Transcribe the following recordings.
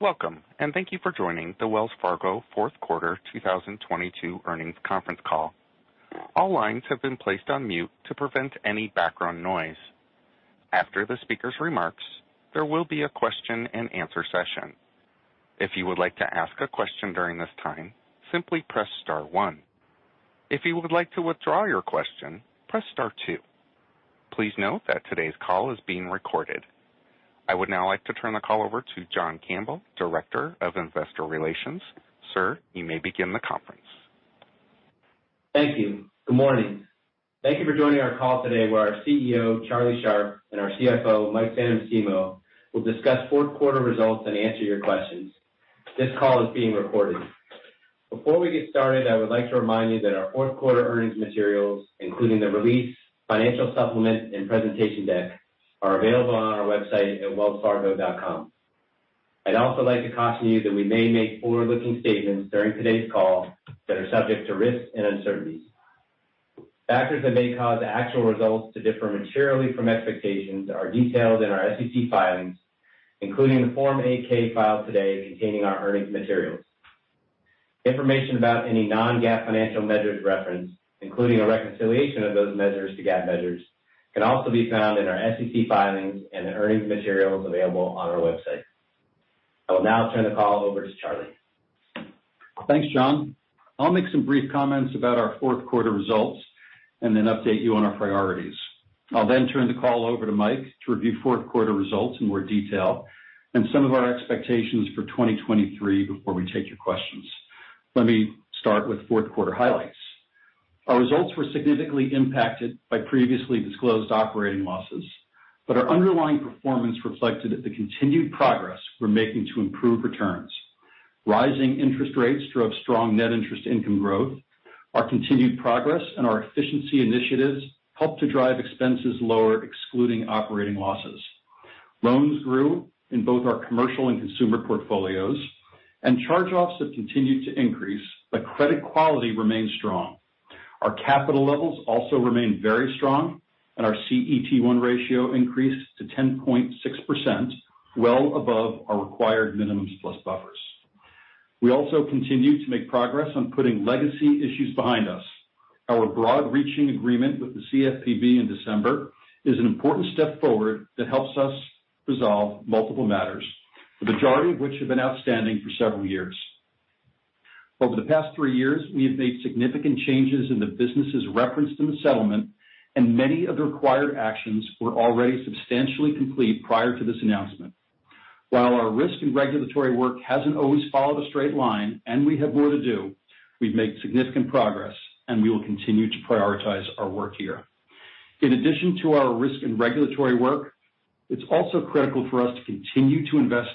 Welcome, and thank you for joining the Wells Fargo fourth quarter 2022 earnings conference call. All lines have been placed on mute to prevent any background noise. After the speaker's remarks, there will be a question-and-answer session. If you would like to ask a question during this time, simply press star one. If you would like to withdraw your question, press star two. Please note that today's call is being recorded. I would now like to turn the call over to John Campbell, Director of Investor Relations. Sir, you may begin the conference. Thank you. Good morning. Thank you for joining our call today, where our CEO, Charlie Scharf, and our CFO, Mike Santomassimo, will discuss fourth quarter results and answer your questions. This call is being recorded. Before we get started, I would like to remind you that our fourth quarter earnings materials, including the release, financial supplement, and presentation deck, are available on our website at wellsfargo.com. I'd also like to caution you that we may make forward-looking statements during today's call that are subject to risks and uncertainties. Factors that may cause actual results to differ materially from expectations are detailed in our SEC filings, including the Form 8-K filed today containing our earnings materials. Information about any non-GAAP financial measures referenced, including a reconciliation of those measures to GAAP measures, can also be found in our SEC filings and the earnings materials available on our website. I will now turn the call over to Charlie. Thanks, John. I'll make some brief comments about our fourth quarter results and then update you on our priorities. I'll then turn the call over to Mike to review fourth quarter results in more detail and some of our expectations for 2023 before we take your questions. Let me start with fourth quarter highlights. Our results were significantly impacted by previously disclosed operating losses, but our underlying performance reflected the continued progress we're making to improve returns. Rising interest rates drove strong net interest income growth. Our continued progress and our efficiency initiatives helped to drive expenses lower, excluding operating losses. Loans grew in both our commercial and consumer portfolios, and charge-offs have continued to increase, but credit quality remains strong. Our capital levels also remain very strong, and our CET1 ratio increased to 10.6%, well above our required minimums plus buffers. We also continue to make progress on putting legacy issues behind us. Our broad-reaching agreement with the CFPB in December is an important step forward that helps us resolve multiple matters, the majority of which have been outstanding for several years. Over the past three years, we have made significant changes in the businesses referenced in the settlement, and many of the required actions were already substantially complete prior to this announcement. While our risk and regulatory work hasn't always followed a straight line, and we have more to do, we've made significant progress, and we will continue to prioritize our work here. In addition to our risk and regulatory work, it's also critical for us to continue to invest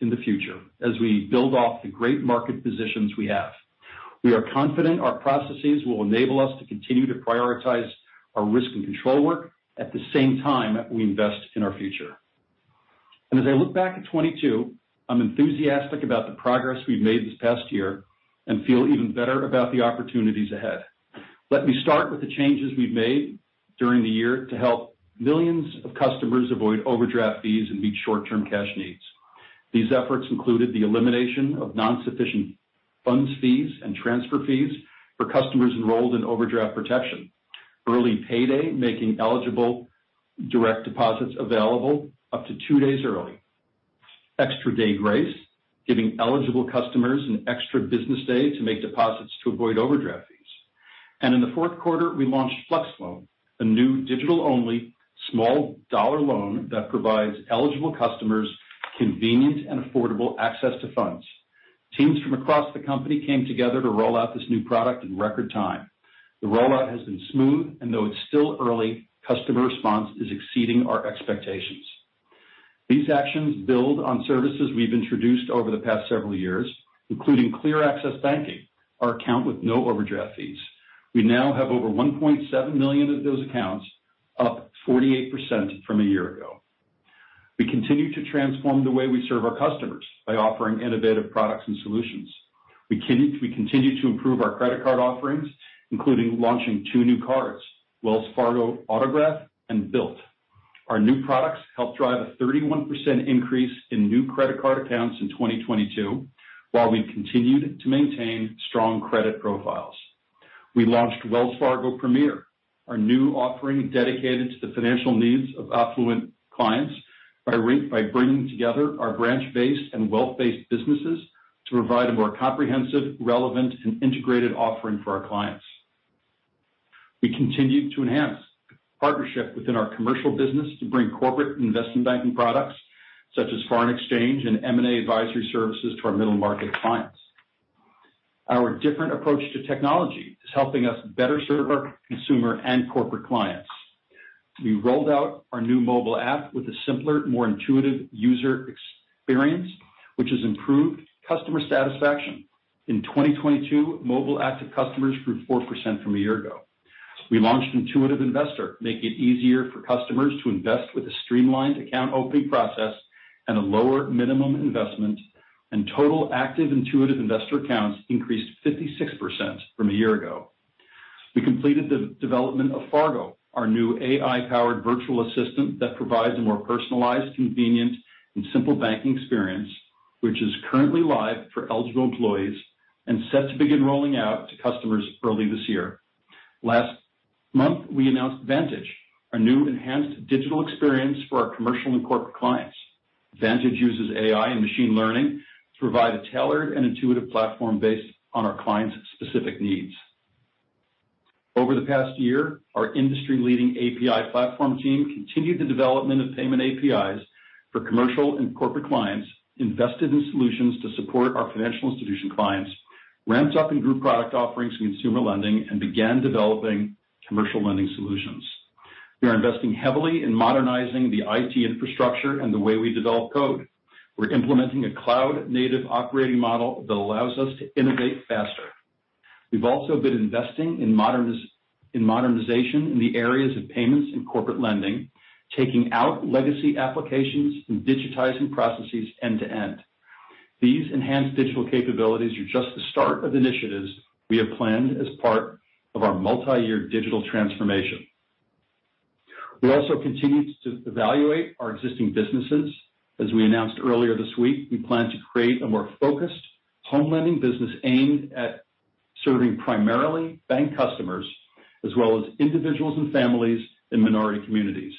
in the future as we build off the great market positions we have. We are confident our processes will enable us to continue to prioritize our risk and control work at the same time we invest in our future. And as I look back at 2022, I'm enthusiastic about the progress we've made this past year and feel even better about the opportunities ahead. Let me start with the changes we've made during the year to help millions of customers avoid overdraft fees and meet short-term cash needs. These efforts included the elimination of non-sufficient funds fees and transfer fees for customers enrolled in overdraft protection, early payday, making eligible direct deposits available up to two days early, extra day grace, giving eligible customers an extra business day to make deposits to avoid overdraft fees. And in the fourth quarter, we launched Flex Loan, a new digital-only small dollar loan that provides eligible customers convenient and affordable access to funds. Teams from across the company came together to roll out this new product in record time. The rollout has been smooth, and though it's still early, customer response is exceeding our expectations. These actions build on services we've introduced over the past several years, including Clear Access Banking, our account with no overdraft fees. We now have over 1.7 million of those accounts, up 48% from a year ago. We continue to transform the way we serve our customers by offering innovative products and solutions. We continue to improve our credit card offerings, including launching two new cards, Wells Fargo Autograph and Bilt. Our new products helped drive a 31% increase in new credit card accounts in 2022, while we continued to maintain strong credit profiles. We launched Wells Fargo Premier, our new offering dedicated to the financial needs of affluent clients by bringing together our branch-based and wealth-based businesses to provide a more comprehensive, relevant, and integrated offering for our clients. We continued to enhance partnership within our commercial business to bring corporate investment banking products such as foreign exchange and M&A advisory services to our middle market clients. Our different approach to technology is helping us better serve our consumer and corporate clients. We rolled out our new mobile app with a simpler, more intuitive user experience, which has improved customer satisfaction. In 2022, mobile active customers grew 4% from a year ago. We launched Intuitive Investor, making it easier for customers to invest with a streamlined account opening process and a lower minimum investment. And total active Intuitive Investor accounts increased 56% from a year ago. We completed the development of Fargo, our new AI-powered virtual assistant that provides a more personalized, convenient, and simple banking experience, which is currently live for eligible employees and set to begin rolling out to customers early this year. Last month, we announced Vantage, our new enhanced digital experience for our commercial and corporate clients. Vantage uses AI and machine learning to provide a tailored and intuitive platform based on our clients' specific needs. Over the past year, our industry-leading API platform team continued the development of payment APIs for commercial and corporate clients, invested in solutions to support our financial institution clients, ramped up in group product offerings in consumer lending, and began developing commercial lending solutions. We are investing heavily in modernizing the IT infrastructure and the way we develop code. We're implementing a cloud-native operating model that allows us to innovate faster. We've also been investing in modernization in the areas of payments and corporate lending, taking out legacy applications and digitizing processes end to end. These enhanced digital capabilities are just the start of initiatives we have planned as part of our multi-year digital transformation. We also continue to evaluate our existing businesses. As we announced earlier this week, we plan to create a more focused home lending business aimed at serving primarily bank customers as well as individuals and families in minority communities.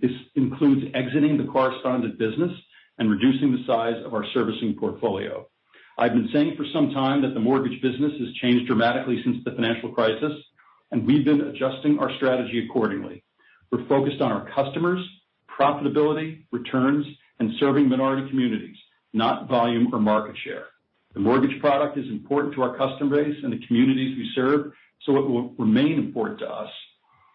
This includes exiting the correspondent business and reducing the size of our servicing portfolio. I've been saying for some time that the mortgage business has changed dramatically since the financial crisis, and we've been adjusting our strategy accordingly. We're focused on our customers, profitability, returns, and serving minority communities, not volume or market share. The mortgage product is important to our customer base and the communities we serve, so it will remain important to us.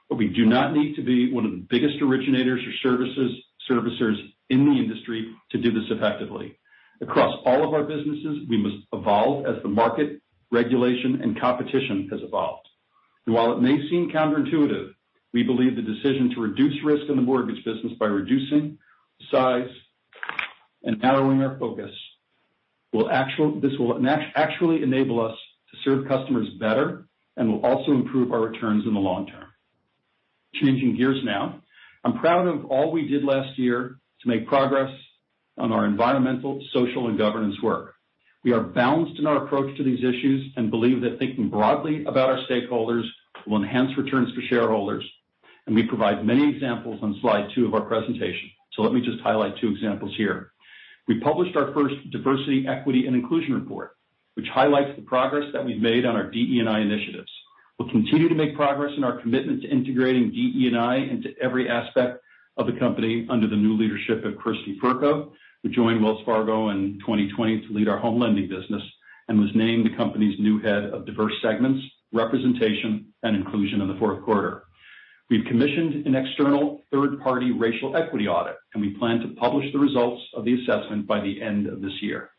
But we do not need to be one of the biggest originators or services servicers in the industry to do this effectively. Across all of our businesses, we must evolve as the market, regulation, and competition has evolved. And while it may seem counterintuitive, we believe the decision to reduce risk in the mortgage business by reducing size and narrowing our focus will actually enable us to serve customers better and will also improve our returns in the long term. Changing gears now. I'm proud of all we did last year to make progress on our environmental, social, and governance work. We are balanced in our approach to these issues and believe that thinking broadly about our stakeholders will enhance returns for shareholders, and we provide many examples on slide two of our presentation. So let me just highlight two examples here. We published our first diversity, equity, and inclusion report, which highlights the progress that we've made on our DE&I initiatives. We'll continue to make progress in our commitment to integrating DE&I into every aspect of the company under the new leadership of Kristy Fercho, who joined Wells Fargo in 2020 to lead our home lending business and was named the company's new head of diverse segments, representation, and inclusion in the fourth quarter. We've commissioned an external third-party racial equity audit, and we plan to publish the results of the assessment by the end of this year.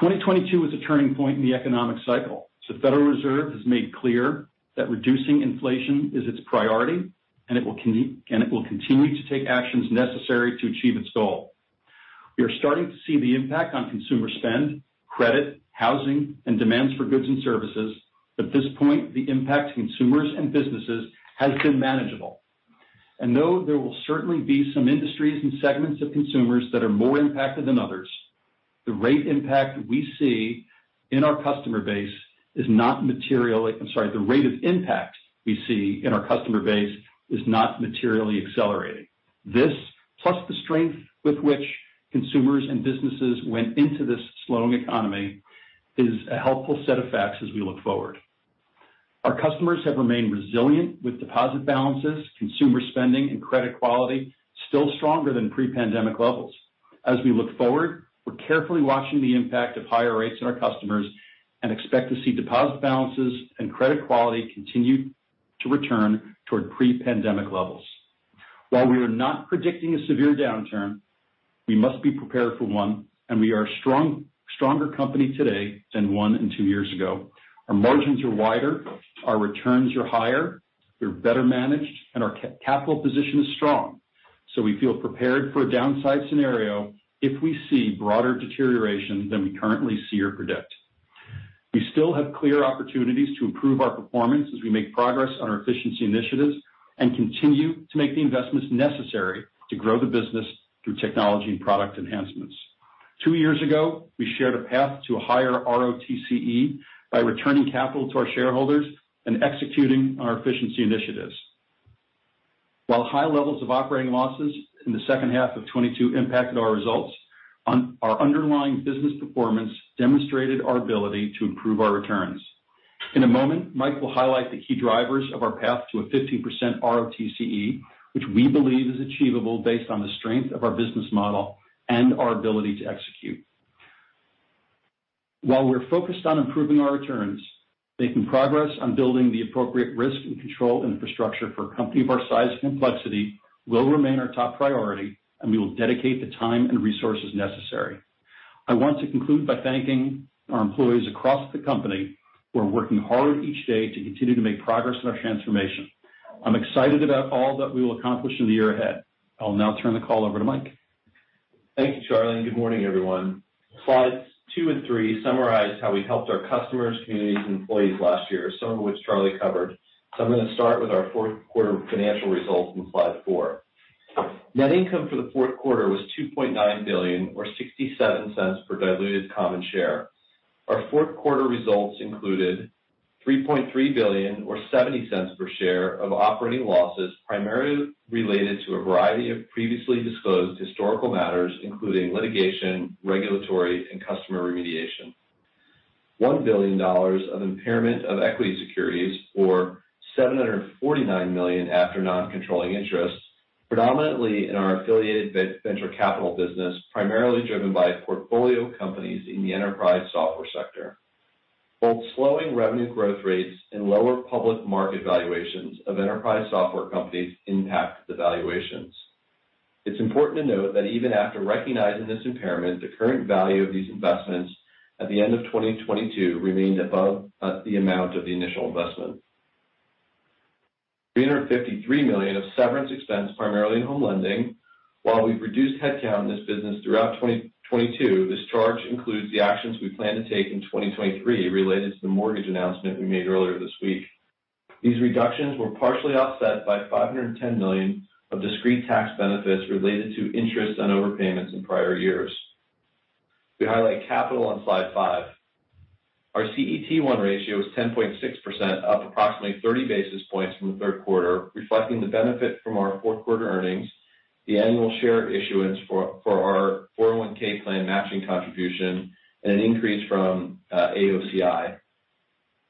2022 was a turning point in the economic cycle. The Federal Reserve has made clear that reducing inflation is its priority, and it will continue to take actions necessary to achieve its goal. We are starting to see the impact on consumer spend, credit, housing, and demands for goods and services. At this point, the impact to consumers and businesses has been manageable. And though there will certainly be some industries and segments of consumers that are more impacted than others, the rate impact we see in our customer base is not materially. I'm sorry, the rate of impact we see in our customer base is not materially accelerating. This, plus the strength with which consumers and businesses went into this slowing economy, is a helpful set of facts as we look forward. Our customers have remained resilient with deposit balances, consumer spending, and credit quality still stronger than pre-pandemic levels. As we look forward, we're carefully watching the impact of higher rates on our customers and expect to see deposit balances and credit quality continue to return toward pre-pandemic levels. While we are not predicting a severe downturn, we must be prepared for one, and we are a stronger company today than one and two years ago. Our margins are wider, our returns are higher, we're better managed, and our capital position is strong. So we feel prepared for a downside scenario if we see broader deterioration than we currently see or predict. We still have clear opportunities to improve our performance as we make progress on our efficiency initiatives and continue to make the investments necessary to grow the business through technology and product enhancements. Two years ago, we shared a path to a higher ROTCE by returning capital to our shareholders and executing on our efficiency initiatives. While high levels of operating losses in the second half of 2022 impacted our results, our underlying business performance demonstrated our ability to improve our returns. In a moment, Mike will highlight the key drivers of our path to a 15% ROTCE, which we believe is achievable based on the strength of our business model and our ability to execute. While we're focused on improving our returns, making progress on building the appropriate risk and control infrastructure for a company of our size and complexity will remain our top priority, and we will dedicate the time and resources necessary. I want to conclude by thanking our employees across the company who are working hard each day to continue to make progress in our transformation. I'm excited about all that we will accomplish in the year ahead. I'll now turn the call over to Mike. Thank you, Charlie, and good morning, everyone. Slides two and three summarize how we helped our customers, communities, and employees last year, some of which Charlie covered. So I'm gonna start with our fourth quarter financial results in slide four. Net income for the fourth quarter was 2.9 billion or $0.67 per diluted common share. Our fourth quarter results included 3.3 billion or $0.70 per share of operating losses, primarily related to a variety of previously disclosed historical matters, including litigation, regulatory, and customer remediation. $1 billion of impairment of equity securities or 749 million after non-controlling interests, predominantly in our affiliated venture capital business, primarily driven by portfolio companies in the enterprise software sector. Both slowing revenue growth rates and lower public market valuations of enterprise software companies impact the valuations. It's important to note that even after recognizing this impairment, the current value of these investments at the end of 2022 remained above uh, the amount of the initial investment. 353 million of severance expense, primarily in home lending. While we've reduced headcount in this business throughout 2022, this charge includes the actions we plan to take in 2023 related to the mortgage announcement we made earlier this week. These reductions were partially offset by 510 million of discrete tax benefits related to interest on overpayments in prior years. We highlight capital on slide five. Our CET1 ratio is 10.6%, up approximately 30 basis points from the third quarter, reflecting the benefit from our fourth quarter earnings, the annual share issuance for our 401(k) plan matching contribution, and an increase from uh, AOCI.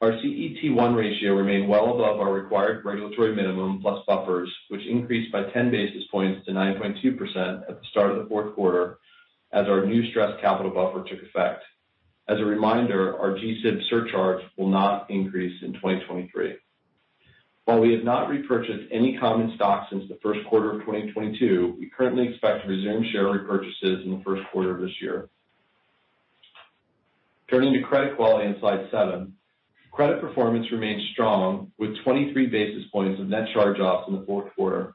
Our CET1 ratio remained well above our required regulatory minimum plus buffers, which increased by 10 basis points to 9.2% at the start of the fourth quarter as our new stress capital buffer took effect. As a reminder, our GSIB surcharge will not increase in 2023. While we have not repurchased any common stock since the first quarter of 2022, we currently expect to resume share repurchases in the first quarter of this year. Turning to credit quality on slide seven. Credit performance remains strong with 23 basis points of net charge-offs in the fourth quarter.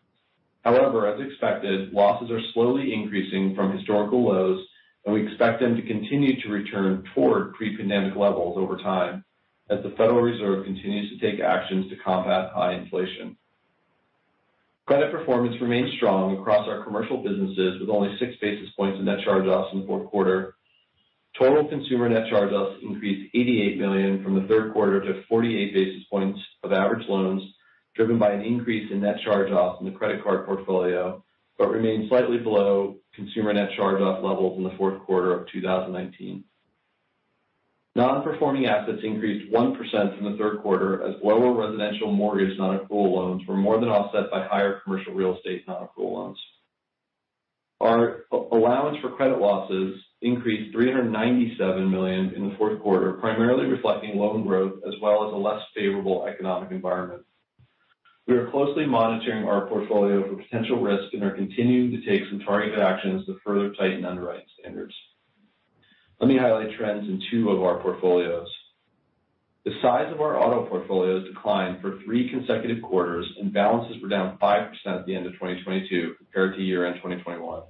However, as expected, losses are slowly increasing from historical lows, and we expect them to continue to return toward pre-pandemic levels over time as the Federal Reserve continues to take actions to combat high inflation. Credit performance remained strong across our commercial businesses, with only 6 basis points in net charge-offs in the fourth quarter. Total consumer net charge-offs increased 88 million from the third quarter to 48 basis points of average loans, driven by an increase in net charge-offs in the credit card portfolio, but remained slightly below consumer net charge-off levels in the fourth quarter of 2019. Non-performing assets increased 1% from the third quarter as lower residential mortgage non-accrual loans were more than offset by higher commercial real estate non-accrual loans. Our allowance for credit losses increased 397 million in the fourth quarter, primarily reflecting loan growth as well as a less favorable economic environment. We are closely monitoring our portfolio for potential risk and are continuing to take some targeted actions to further tighten underwriting standards. Let me highlight trends in two of our portfolios. The size of our auto portfolios declined for three consecutive quarters, and balances were down 5% at the end of 2022 compared to year-end 2021.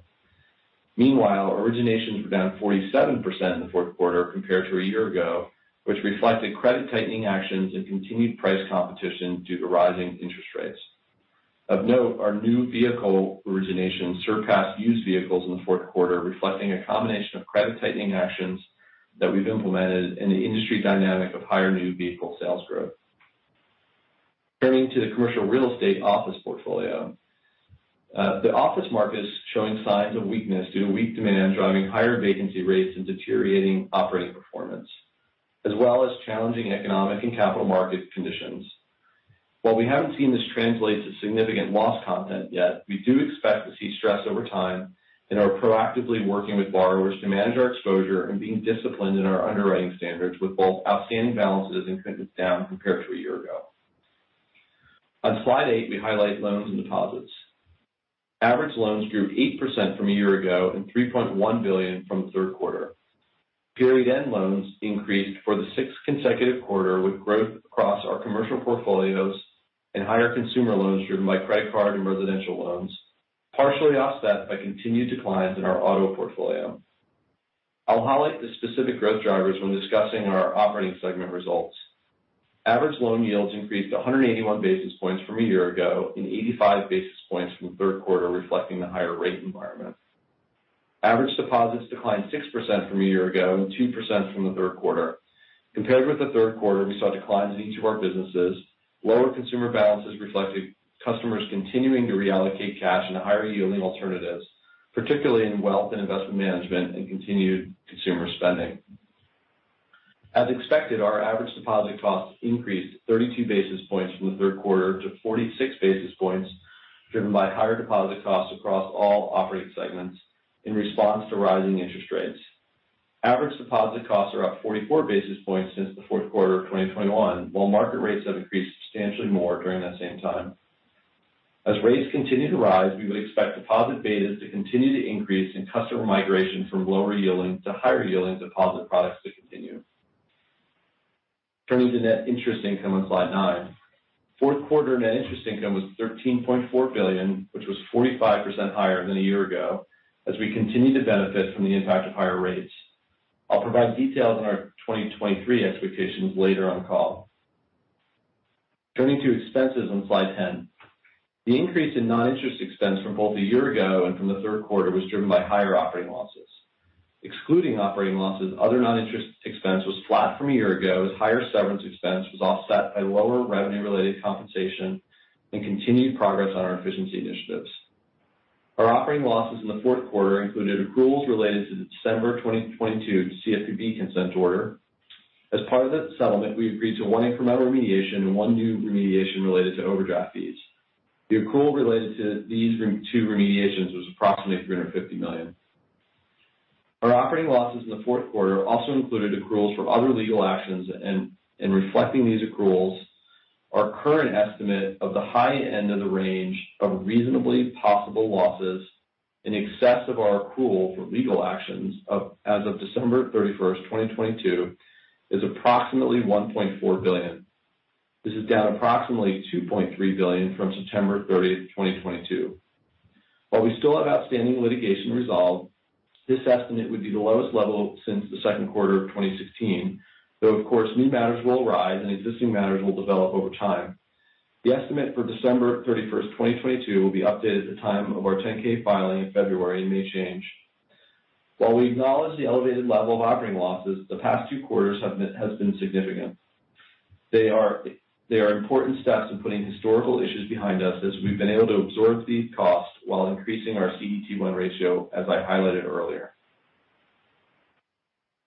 Meanwhile, originations were down 47% in the fourth quarter compared to a year ago, which reflected credit tightening actions and continued price competition due to rising interest rates. Of note, our new vehicle originations surpassed used vehicles in the fourth quarter, reflecting a combination of credit tightening actions that we've implemented and the industry dynamic of higher new vehicle sales growth. Turning to the commercial real estate office portfolio. Uh, the office market is showing signs of weakness due to weak demand, driving higher vacancy rates and deteriorating operating performance, as well as challenging economic and capital market conditions. While we haven't seen this translate to significant loss content yet, we do expect to see stress over time and are proactively working with borrowers to manage our exposure and being disciplined in our underwriting standards with both outstanding balances and commitments down compared to a year ago. On slide eight, we highlight loans and deposits. Average loans grew 8% from a year ago and 3.1 billion from the third quarter. Period-end loans increased for the sixth consecutive quarter, with growth across our commercial portfolios and higher consumer loans driven by credit card and residential loans, partially offset by continued declines in our auto portfolio. I'll highlight the specific growth drivers when discussing our operating segment results. Average loan yields increased 181 basis points from a year ago and 85 basis points from the third quarter, reflecting the higher rate environment. Average deposits declined 6% from a year ago and 2% from the third quarter. Compared with the third quarter, we saw declines in each of our businesses. Lower consumer balances reflected customers continuing to reallocate cash into higher-yielding alternatives, particularly in wealth and investment management and continued consumer spending. As expected, our average deposit costs increased 32 basis points from the third quarter to 46 basis points, driven by higher deposit costs across all operating segments in response to rising interest rates. Average deposit costs are up 44 basis points since the fourth quarter of 2021, while market rates have increased substantially more during that same time. As rates continue to rise, we would expect deposit betas to continue to increase and customer migration from lower yielding to higher yielding deposit products to continue. Turning to net interest income on slide nine. Fourth quarter net interest income was 13.4 billion, which was 45% higher than a year ago as we continue to benefit from the impact of higher rates. I'll provide details on our 2023 expectations later on call. Turning to expenses on slide 10. The increase in non-interest expense from both a year ago and from the third quarter was driven by higher operating losses. Excluding operating losses, other non-interest expense was flat from a year ago as higher severance expense was offset by lower revenue-related compensation and continued progress on our efficiency initiatives. Our operating losses in the fourth quarter included accruals related to the December 2022 CFPB consent order. As part of the settlement, we agreed to one incremental remediation and one new remediation related to overdraft fees. The accrual related to these two remediations was approximately 350 million. Our operating losses in the fourth quarter also included accruals for other legal actions. And reflecting these accruals, our current estimate of the high end of the range of reasonably possible losses in excess of our accrual for legal actions as of December 31st, 2022, is approximately 1.4 billion. This is down approximately 2.3 billion from September 30th, 2022. While we still have outstanding litigation resolved, this estimate would be the lowest level since the second quarter of 2016, though of course, new matters will arise and existing matters will develop over time. The estimate for December 31st, 2022 will be updated at the time of our 10-K filing in February and may change. While we acknowledge the elevated level of operating losses, the past two quarters has been significant. They are important steps in putting historical issues behind us as we've been able to absorb these costs while increasing our CET1 ratio, as I highlighted earlier.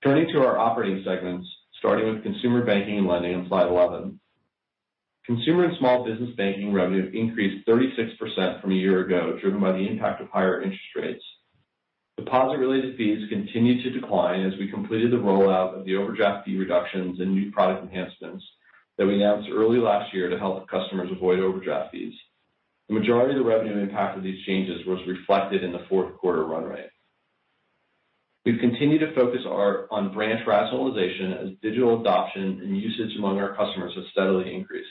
Turning to our operating segments, starting with consumer banking and lending on slide 11. Consumer and small business banking revenue increased 36% from a year ago, driven by the impact of higher interest rates. Deposit-related fees continued to decline as we completed the rollout of the overdraft fee reductions and new product enhancements that we announced early last year to help customers avoid overdraft fees. The majority of the revenue impact of these changes was reflected in the fourth quarter run rate. We've continued to focus our on branch rationalization as digital adoption and usage among our customers has steadily increased.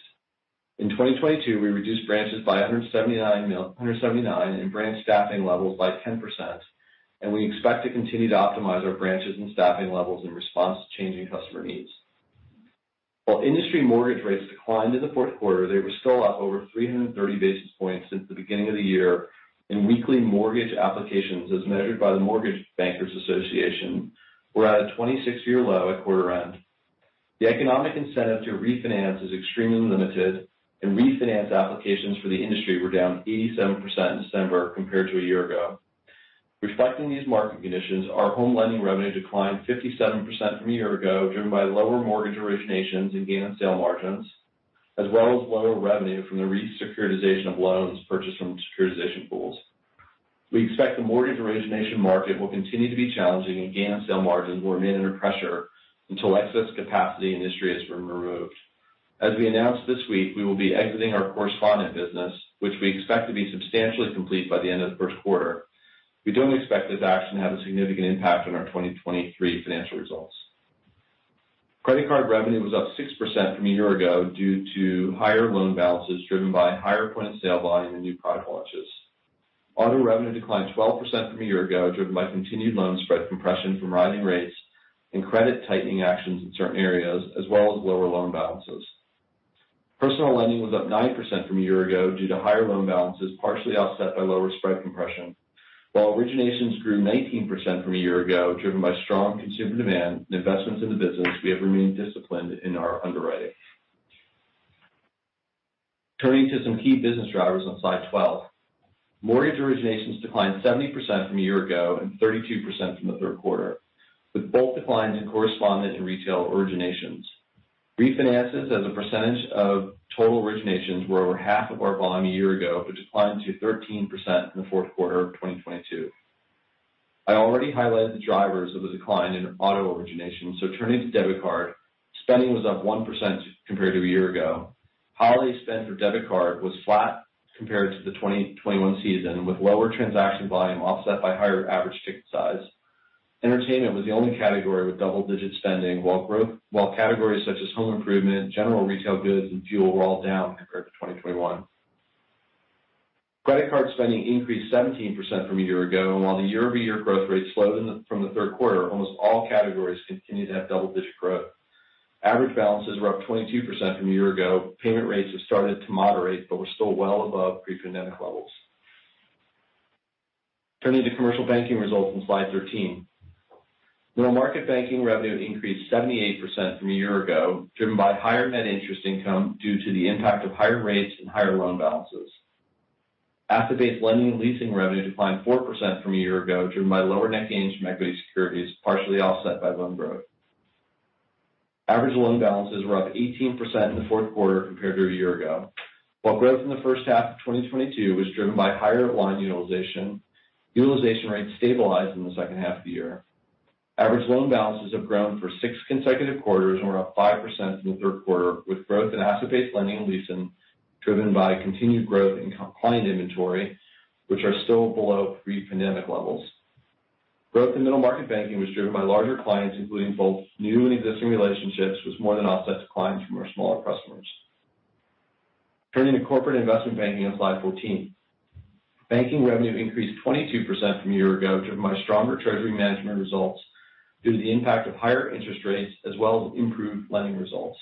In 2022, we reduced branches by 179 and branch staffing levels by 10%, and we expect to continue to optimize our branches and staffing levels in response to changing customer needs. While industry mortgage rates declined in the fourth quarter, they were still up over 330 basis points since the beginning of the year, and weekly mortgage applications, as measured by the Mortgage Bankers Association, were at a 26-year low at quarter end. The economic incentive to refinance is extremely limited, and refinance applications for the industry were down 87% in December compared to a year ago. Reflecting these market conditions, our home lending revenue declined 57% from a year ago, driven by lower mortgage originations and gain on sale margins, as well as lower revenue from the re-securitization of loans purchased from securitization pools. We expect the mortgage origination market will continue to be challenging and gain on sale margins will remain under pressure until excess capacity in the industry has been removed. As we announced this week, we will be exiting our correspondent business, which we expect to be substantially complete by the end of the first quarter. We don't expect this action to have a significant impact on our 2023 financial results. Credit card revenue was up 6% from a year ago due to higher loan balances driven by higher point-of-sale volume and new product launches. Auto revenue declined 12% from a year ago, driven by continued loan spread compression from rising rates and credit tightening actions in certain areas, as well as lower loan balances. Personal lending was up 9% from a year ago due to higher loan balances, partially offset by lower spread compression. While originations grew 19% from a year ago, driven by strong consumer demand and investments in the business, we have remained disciplined in our underwriting. Turning to some key business drivers on slide 12. Mortgage originations declined 70% from a year ago and 32% from the third quarter, with both declines in correspondent and retail originations. Refinances as a percentage of total originations were over half of our volume a year ago, but declined to 13% in the fourth quarter of 2022. I already highlighted the drivers of the decline in auto origination. So turning to debit card, spending was up 1% compared to a year ago. Holiday spend for debit card was flat compared to the 2021 season, with lower transaction volume offset by higher average ticket size. Entertainment was the only category with double-digit spending, while categories such as home improvement, general retail goods, and fuel were all down compared to 2021. Credit card spending increased 17% from a year ago, and while the year-over-year growth rate slowed from the third quarter, almost all categories continued to have double-digit growth. Average balances were up 22% from a year ago. Payment rates have started to moderate, but were still well above pre-pandemic levels. Turning to commercial banking results on slide 13. Middle market banking revenue increased 78% from a year ago, driven by higher net interest income due to the impact of higher rates and higher loan balances. Asset-based lending and leasing revenue declined 4% from a year ago, driven by lower net gains from equity securities, partially offset by loan growth. Average loan balances were up 18% in the fourth quarter compared to a year ago. While growth in the first half of 2022 was driven by higher line utilization, utilization rates stabilized in the second half of the year. Average loan balances have grown for six consecutive quarters and were up 5% in the third quarter, with growth in asset-based lending and leasing driven by continued growth in client inventory, which are still below pre-pandemic levels. Growth in middle market banking was driven by larger clients, including both new and existing relationships, which more than offset declines from our smaller customers. Turning to corporate investment banking on slide 14. Banking revenue increased 22% from a year ago, driven by stronger treasury management results due to the impact of higher interest rates as well as improved lending results.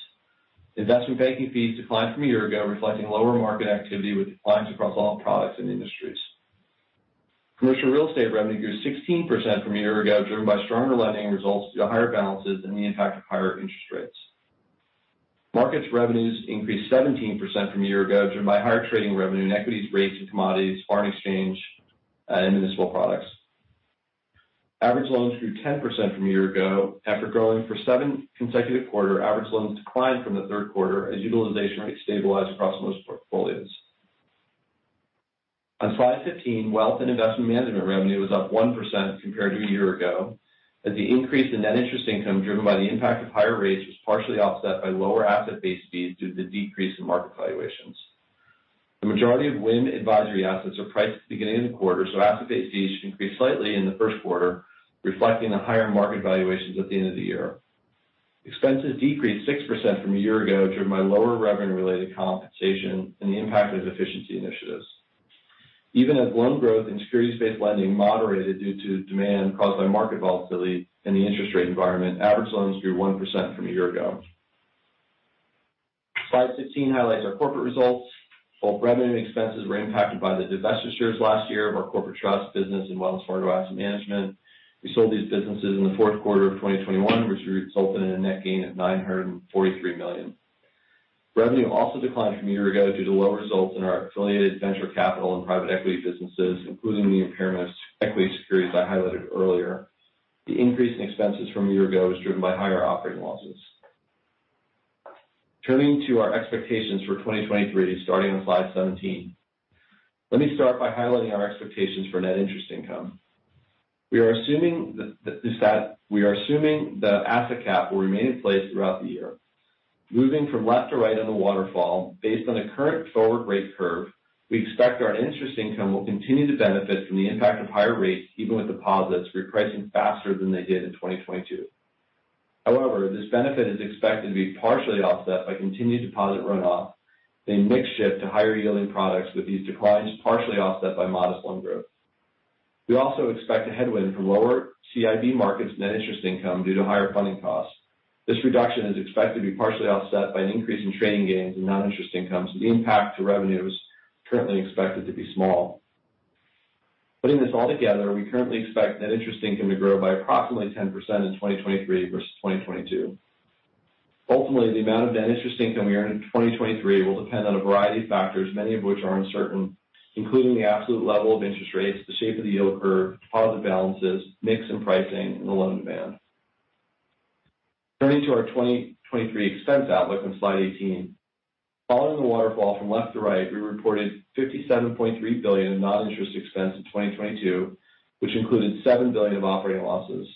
Investment banking fees declined from a year ago, reflecting lower market activity with declines across all products and industries. Commercial real estate revenue grew 16% from a year ago, driven by stronger lending results due to higher balances and the impact of higher interest rates. Markets revenues increased 17% from a year ago, driven by higher trading revenue in equities, rates and commodities, foreign exchange, and municipal products. Average loans grew 10% from a year ago. After growing for seven consecutive quarters, average loans declined from the third quarter as utilization rates stabilized across most portfolios. On slide 15, wealth and investment management revenue was up 1% compared to a year ago, as the increase in net interest income driven by the impact of higher rates was partially offset by lower asset-based fees due to the decrease in market valuations. The majority of WIM advisory assets are priced at the beginning of the quarter, so asset-based fees should increase slightly in the first quarter, reflecting the higher market valuations at the end of the year. Expenses decreased 6% from a year ago, driven by lower revenue-related compensation and the impact of efficiency initiatives. Even as loan growth in securities-based lending moderated due to demand caused by market volatility and the interest rate environment, average loans grew 1% from a year ago. Slide 16 highlights our corporate results. Both revenue and expenses were impacted by the divestitures last year of our corporate trust business and Wells Fargo Asset Management. We sold these businesses in the fourth quarter of 2021, which resulted in a net gain of 943 million. Revenue also declined from a year ago due to lower results in our affiliated venture capital and private equity businesses, including the impairment of equity securities I highlighted earlier. The increase in expenses from a year ago was driven by higher operating losses. Turning to our expectations for 2023, starting on slide 17. Let me start by highlighting our expectations for net interest income. We are assuming that this that we are assuming the asset cap will remain in place throughout the year. Moving from left to right on the waterfall, based on the current forward rate curve, we expect our interest income will continue to benefit from the impact of higher rates, even with deposits repricing faster than they did in 2022. However, this benefit is expected to be partially offset by continued deposit runoff, a mix shift to higher yielding products with these declines partially offset by modest loan growth. We also expect a headwind from lower CIB markets net interest income due to higher funding costs. This reduction is expected to be partially offset by an increase in trading gains and non-interest income, so the impact to revenue is currently expected to be small. Putting this all together, we currently expect net interest income to grow by approximately 10% in 2023 versus 2022. Ultimately, the amount of net interest income we earn in 2023 will depend on a variety of factors, many of which are uncertain, including the absolute level of interest rates, the shape of the yield curve, deposit balances, mix and pricing, and the loan demand. Turning to our 2023 expense outlook on slide 18. Following the waterfall from left to right, we reported 57.3 billion in non-interest expense in 2022, which included 7 billion of operating losses.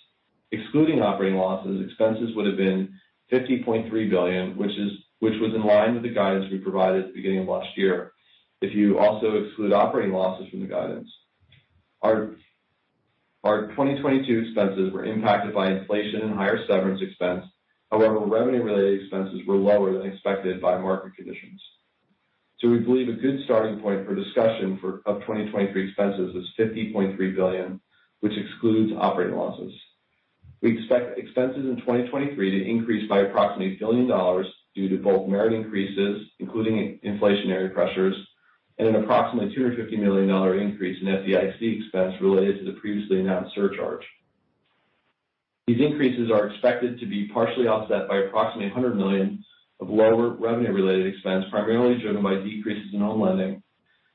Excluding operating losses, expenses would have been $50.3 billion, which was in line with the guidance we provided at the beginning of last year. If you also exclude operating losses from the guidance. Our 2022 expenses were impacted by inflation and higher severance expense. However, revenue-related expenses were lower than expected by market conditions. So we believe a good starting point for discussion of 2023 expenses is 50.3 billion, which excludes operating losses. We expect expenses in 2023 to increase by approximately $1 billion due to both merit increases, including inflationary pressures, and an approximately $250 million increase in FDIC expense related to the previously announced surcharge. These increases are expected to be partially offset by approximately 100 million of lower revenue-related expense, primarily driven by decreases in home lending.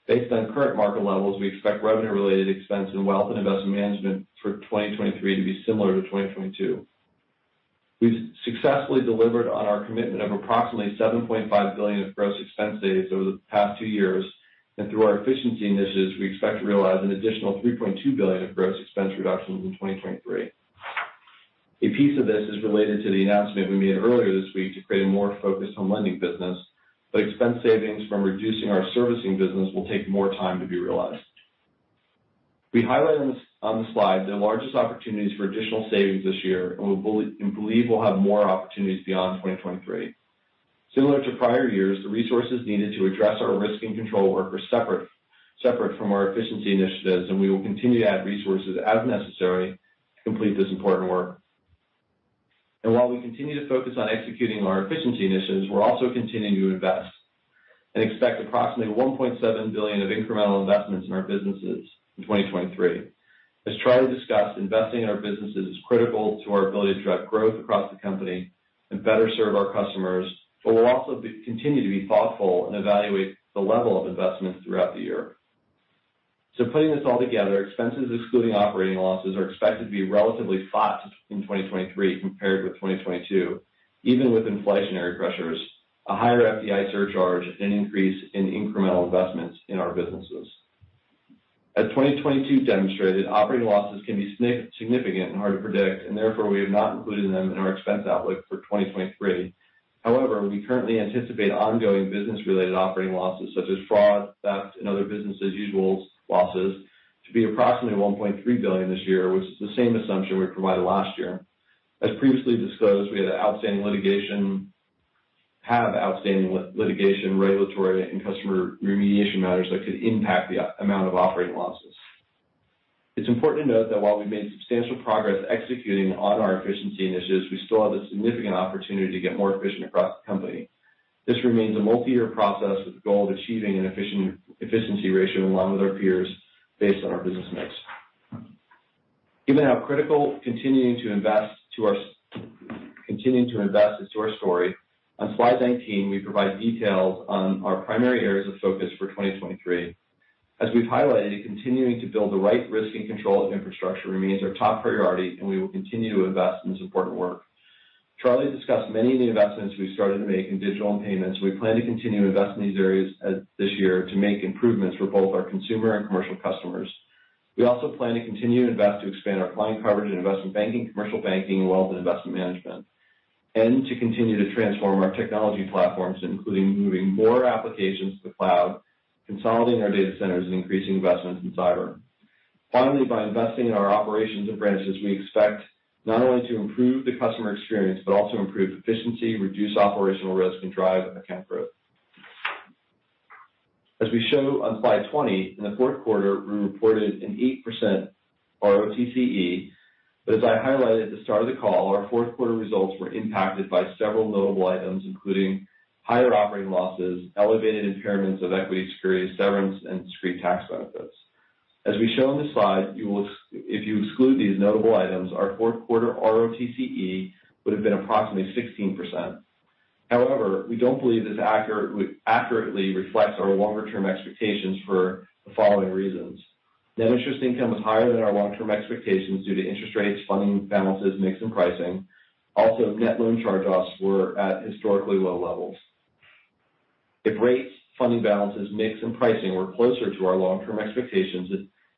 Based on current market levels, we expect revenue-related expense in wealth and investment management for 2023 to be similar to 2022. We've successfully delivered on our commitment of approximately 7.5 billion of gross expense saves over the past two years. And through our efficiency initiatives, we expect to realize an additional $3.2 billion of gross expense reductions in 2023. A piece of this is related to the announcement we made earlier this week to create a more focused home lending business. But expense savings from reducing our servicing business will take more time to be realized. We highlight on the slide the largest opportunities for additional savings this year, and we believe we'll have more opportunities beyond 2023. Similar to prior years, the resources needed to address our risk and control work are separate from our efficiency initiatives, and we will continue to add resources as necessary to complete this important work. And while we continue to focus on executing our efficiency initiatives, we're also continuing to invest and expect approximately 1.7 billion of incremental investments in our businesses in 2023. As Charlie discussed, investing in our businesses is critical to our ability to drive growth across the company and better serve our customers, but we'll also continue to be thoughtful and evaluate the level of investments throughout the year. So putting this all together, expenses excluding operating losses are expected to be relatively flat in 2023 compared with 2022, even with inflationary pressures, a higher FDIC surcharge, and an increase in incremental investments in our businesses. As 2022 demonstrated, operating losses can be significant and hard to predict, and therefore, we have not included them in our expense outlook for 2023. However, we currently anticipate ongoing business-related operating losses such as fraud, theft, and other business as usual losses to be approximately 1.3 billion this year, which is the same assumption we provided last year. As previously disclosed, we had outstanding litigation have outstanding litigation, regulatory, and customer remediation matters that could impact the amount of operating losses. It's important to note that while we've made substantial progress executing on our efficiency initiatives, we still have a significant opportunity to get more efficient across the company. This remains a multi-year process with the goal of achieving an efficient efficiency ratio in line with our peers based on our business mix. Given how critical continuing to invest is to our story, on slide 19, we provide details on our primary areas of focus for 2023. As we've highlighted, continuing to build the right risk and control infrastructure remains our top priority, and we will continue to invest in this important work. Charlie discussed many of the investments we've started to make in digital and payments. We plan to continue to invest in these areas this year to make improvements for both our consumer and commercial customers. We also plan to continue to invest to expand our client coverage in investment banking, commercial banking, and wealth and investment management, and to continue to transform our technology platforms, including moving more applications to the cloud, consolidating our data centers, and increasing investments in cyber. Finally, by investing in our operations and branches, we expect not only to improve the customer experience, but also improve efficiency, reduce operational risk, and drive account growth. As we show on slide 20, in the fourth quarter, we reported an 8% ROTCE. But as I highlighted at the start of the call, our fourth quarter results were impacted by several notable items, including higher operating losses, elevated impairments of equity securities, severance, and discrete tax benefits. As we show on this slide, if you exclude these notable items, our fourth quarter ROTCE would have been approximately 16%. However, we don't believe this accurately reflects our longer-term expectations for the following reasons. Net interest income was higher than our long-term expectations due to interest rates, funding balances, mix, and pricing. Also, net loan charge-offs were at historically low levels. If rates, funding balances, mix, and pricing were closer to our long-term expectations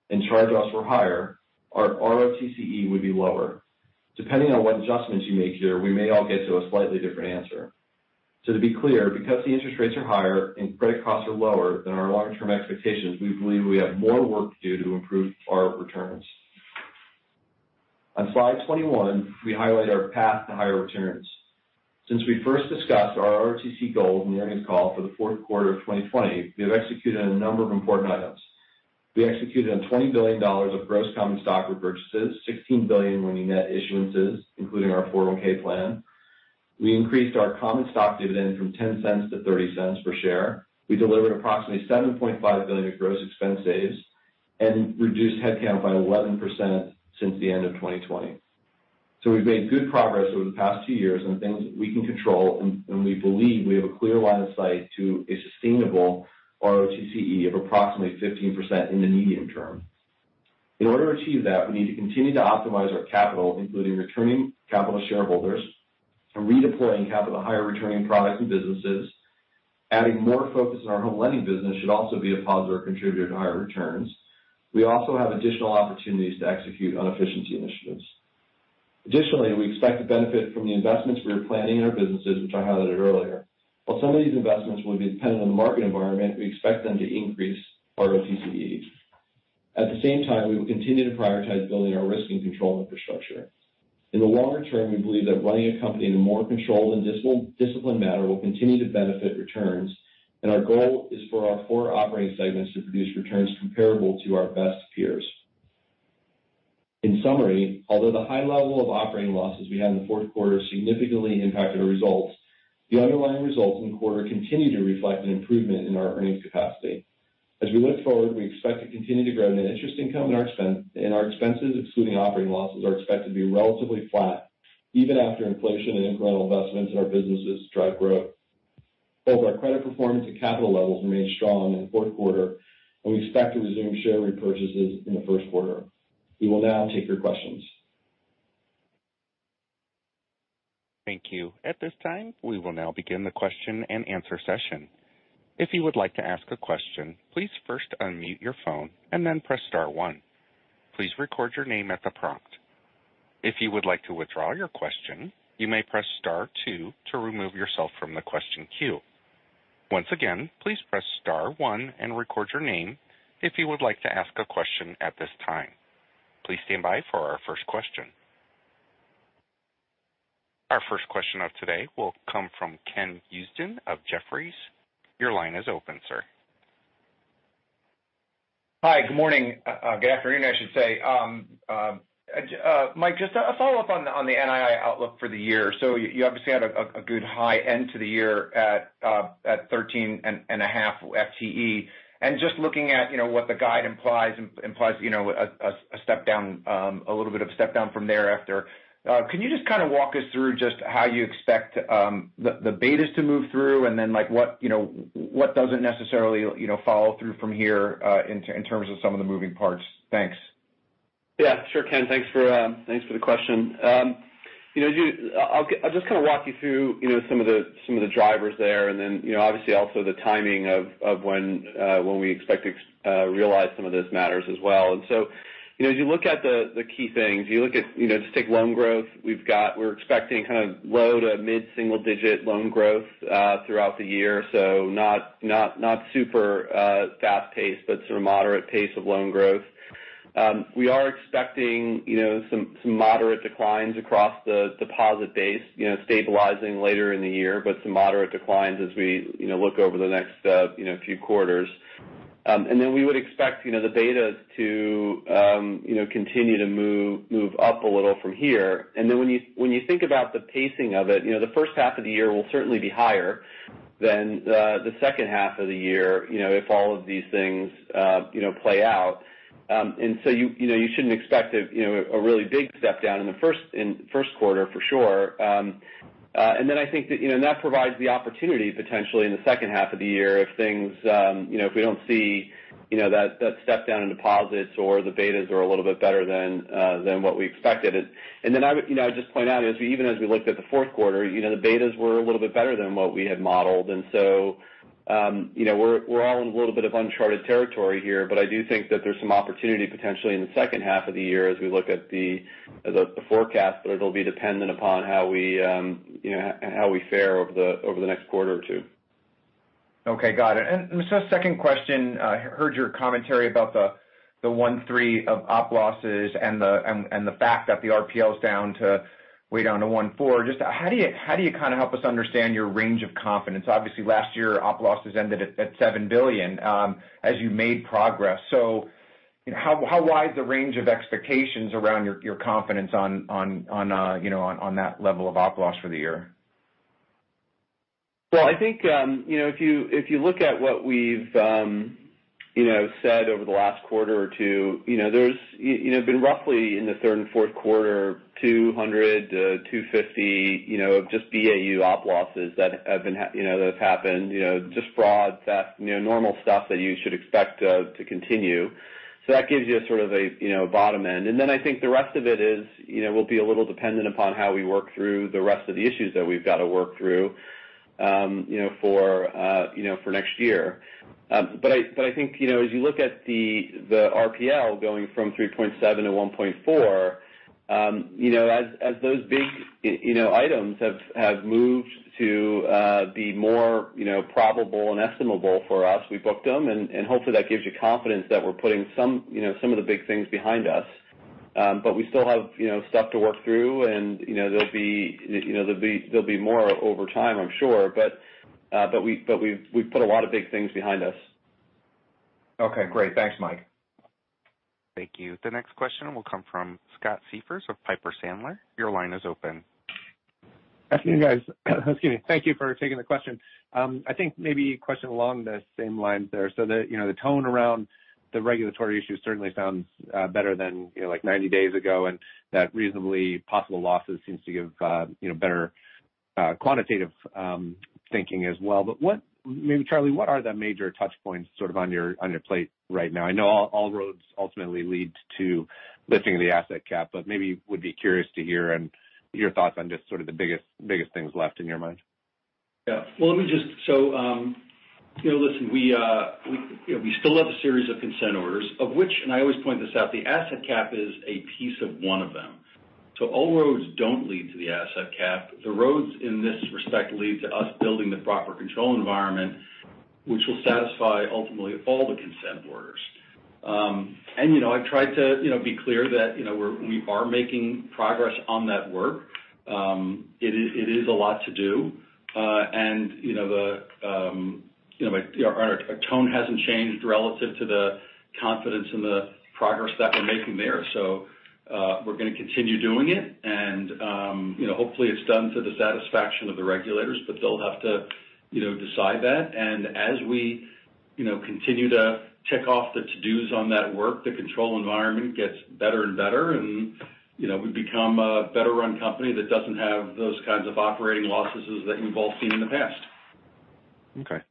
and charge-offs were higher, our ROTCE would be lower. Depending on what adjustments you make here, we may all get to a slightly different answer. So to be clear, because the interest rates are higher and credit costs are lower than our long-term expectations, we believe we have more work to do to improve our returns. On slide 21, we highlight our path to higher returns. Since we first discussed our ROTCE goals in the earnings call for the fourth quarter of 2020, we have executed a number of important items. We executed on $20 billion of gross common stock repurchases, 16 billion when you net issuances, including our 401(k) plan. We increased our common stock dividend from $0.10 to $0.30 per share. We delivered approximately 7.5 billion of gross expense saves and reduced headcount by 11% since the end of 2020. So we've made good progress over the past two years on things that we can control, and we believe we have a clear line of sight to a sustainable ROTCE of approximately 15% in the medium term. In order to achieve that, we need to continue to optimize our capital, including returning capital to shareholders and redeploying capital to higher returning products and businesses. Adding more focus on our home lending business should also be a positive contributor to higher returns. We also have additional opportunities to execute on efficiency initiatives. Additionally, we expect to benefit from the investments we are planning in our businesses, which I highlighted earlier. While some of these investments will be dependent on the market environment, we expect them to increase our ROTCE. At the same time, we will continue to prioritize building our risk and control infrastructure. In the longer term, we believe that running a company in a more controlled and disciplined manner will continue to benefit returns, and our goal is for our four operating segments to produce returns comparable to our best peers. In summary, although the high level of operating losses we had in the fourth quarter significantly impacted our results, the underlying results in the quarter continue to reflect an improvement in our earnings capacity. As we look forward, we expect to continue to grow net interest income, and our expenses, excluding operating losses, are expected to be relatively flat even after inflation and incremental investments in our businesses drive growth. Both our credit performance and capital levels remained strong in the fourth quarter, and we expect to resume share repurchases in the first quarter. We will now take your questions. Thank you. At this time, we will now begin the question-and-answer session. If you would like to ask a question, please first unmute your phone and then press star one. Please record your name at the prompt. If you would like to withdraw your question, you may press star two to remove yourself from the question queue. Once again, please press star one and record your name if you would like to ask a question at this time. Please stand by for our first question. Our first question of today will come from Ken Usdin of Jefferies. Your line is open, sir. Hi. Good morning. Uh, uh, good afternoon, I should say. Um, um, uh, Mike, just a follow-up on the NII outlook for the year. So you obviously had a good high end to the year at at 13.5 FTE. And just looking at you know, what the guide implies implies you know, a step down, a little bit of a step down from thereafter. Can you just kind of walk us through just how you expect um the the betas to move through and then like, what you know, what doesn't necessarily you know, follow through from here uh in terms of some of the moving parts? Thanks. Yeah, sure, Ken. Thanks for um thanks for the question. I'll just kind of walk you through you know, some of the some of the drivers there and then you know, obviously also the timing of when uh when we expect to uh, realize some of those matters as well. And so, you know, as you look at the the key things, you look at you know, just take loan growth. We've got we're expecting kind of low to mid-single digit loan growth uh, throughout the year. So not not not super uh, fast pace, but sort of moderate pace of loan growth. We are expecting you know some moderate declines across the deposit base, you know, stabilizing later in the year, but some moderate declines as we you know look over the next uh you know few quarters. Um and then we would expect you know the betas to um you know continue to move move up a little from here. And then when you when you think about the pacing of it, you know, the first half of the year will certainly be higher than the second half of the year you know, if all of these things uh you know play out. You you know you shouldn't expect a you know a really big step down in the first quarter for sure. Um uh and then I think that you know that provides the opportunity potentially in the second half of the year if things um you know if we don't see you know that that step down in deposits or the betas are a little bit better than uh than what we expected. And and then I would you know I'd just point out, even as we looked at the fourth quarter, you know, the betas were a little bit better than what we had modeled. Um, we're we're all in a little bit of uncharted territory here, but I do think that there's some opportunity potentially in the second half of the year as we look at the the forecast, but it'll be dependent upon how we um, how we fare over the over the next quarter or two. Okay, got it. Second question, I heard your commentary about the 1.3 of op losses and the and the fact that the RPL is way down to 1.4. Just how do you how do you kind of help us understand your range of confidence? Obviously, last year, op losses ended at $7 billion as you made progress. How how wide is the range of expectations around your confidence on on on uh you know on that level of op loss for the year? Well, I think um you know if you if you look at what we've said over the last quarter or two, there's been roughly in the third and fourth quarter, $200 million-$250 million of just BAU op losses that have been you know that have happened, you know, just fraud, theft, You know, normal stuff that you should expect to continue. So that gives you sort of a you know bottom end. And then I think the rest of it will be a little dependent upon how we work through the rest of the issues that we've got to work through um you know for uh you know for next year. Um, I but I think you know as you look at the RPL going from 3.7 to 1.4, um, as as those big you know items have moved to uh, be more you know probable and estimable for us, we booked them, and hopefully that gives you confidence that we're putting some you know some of the big things behind us. Um but we still have you know stuff to work through, and you know there'll be you know there'll be there'll be more over time, I'm sure. Uh, we've put a lot of big things behind us. Okay, great. Thanks, Mike. Thank you. The next question will come from Scott Siefers of Piper Sandler. Your line is open. Afternoon, guys. Excuse me. Thank you for taking the question. Um, I think maybe a question along the same lines there. So the you know the tone around the regulatory issue certainly sounds uh, better than like 90 days ago, and that reasonably possible losses seems to give uh you know better uh, quantitative um, thinking as well. But what maybe Charlie, what are the major touch points sort of on your on your plate right now? I know all roads ultimately lead to lifting the asset cap, but maybe would be curious to hear and your thoughts on just sort of the biggest biggest things left in your mind. Yeah. Well, let me just so um you know listen, we uh we you know we still have a series of consent orders, of which, and I always point this out, the asset cap is a piece of one of them. So all roads don't lead to the asset cap. The roads, in this respect, lead to us building the proper control environment, which will satisfy ultimately all the consent orders. And you know, I've tried to you know, be clear that you know we are making progress on that work. Um it is a lot to do. And you know the um you know our tone hasn't changed relative to the confidence in the progress that we're making there. We're going to continue doing it, and um you know hopefully it's done to the satisfaction of the regulators, but they'll have to you know, decide that. And as we you know continue to tick off the to-dos on that work, the control environment gets better and better, and you know we become a better-run company that doesn't have those kinds of operating losses that you've all seen in the past. Okay.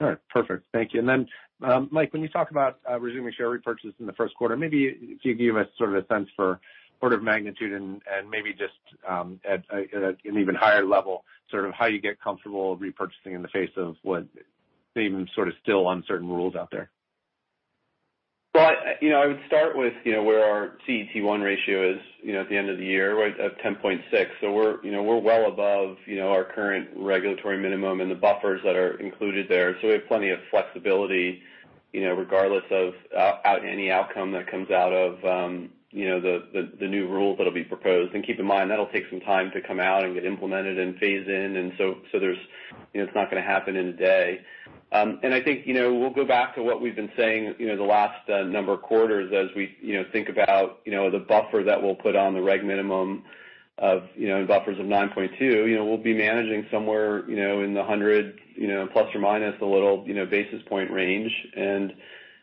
All right. Perfect. Thank you. And then um Mike, when you talk about uh, resuming share repurchases in the first quarter, maybe if you give us sort of a sense for order of magnitude and maybe just um, uh, at an even higher level, sort of how you get comfortable repurchasing in the face of what seem sort of still uncertain rules out there. Well, you know, I would start with you know, where our CET1 ratio is you know, at the end of the year, right at 10.6. We're you know, we're well above you know, our current regulatory minimum and the buffers that are included there. So we have plenty of flexibility you know, regardless of uh, any outcome that comes out of um, you know, the the new rules that'll be proposed. And keep in mind, that'll take some time to come out and get implemented and phase in. And so so there's, you know, it's not going to happen in a day. I think you know, we'll go back to what we've been saying you know, the last number of quarters as we you know think about you know the buffer that we'll put on the reg minimum of you know buffers of 9.2. We'll be managing somewhere you know, in the 100 plus or minus a little you know basis point range. And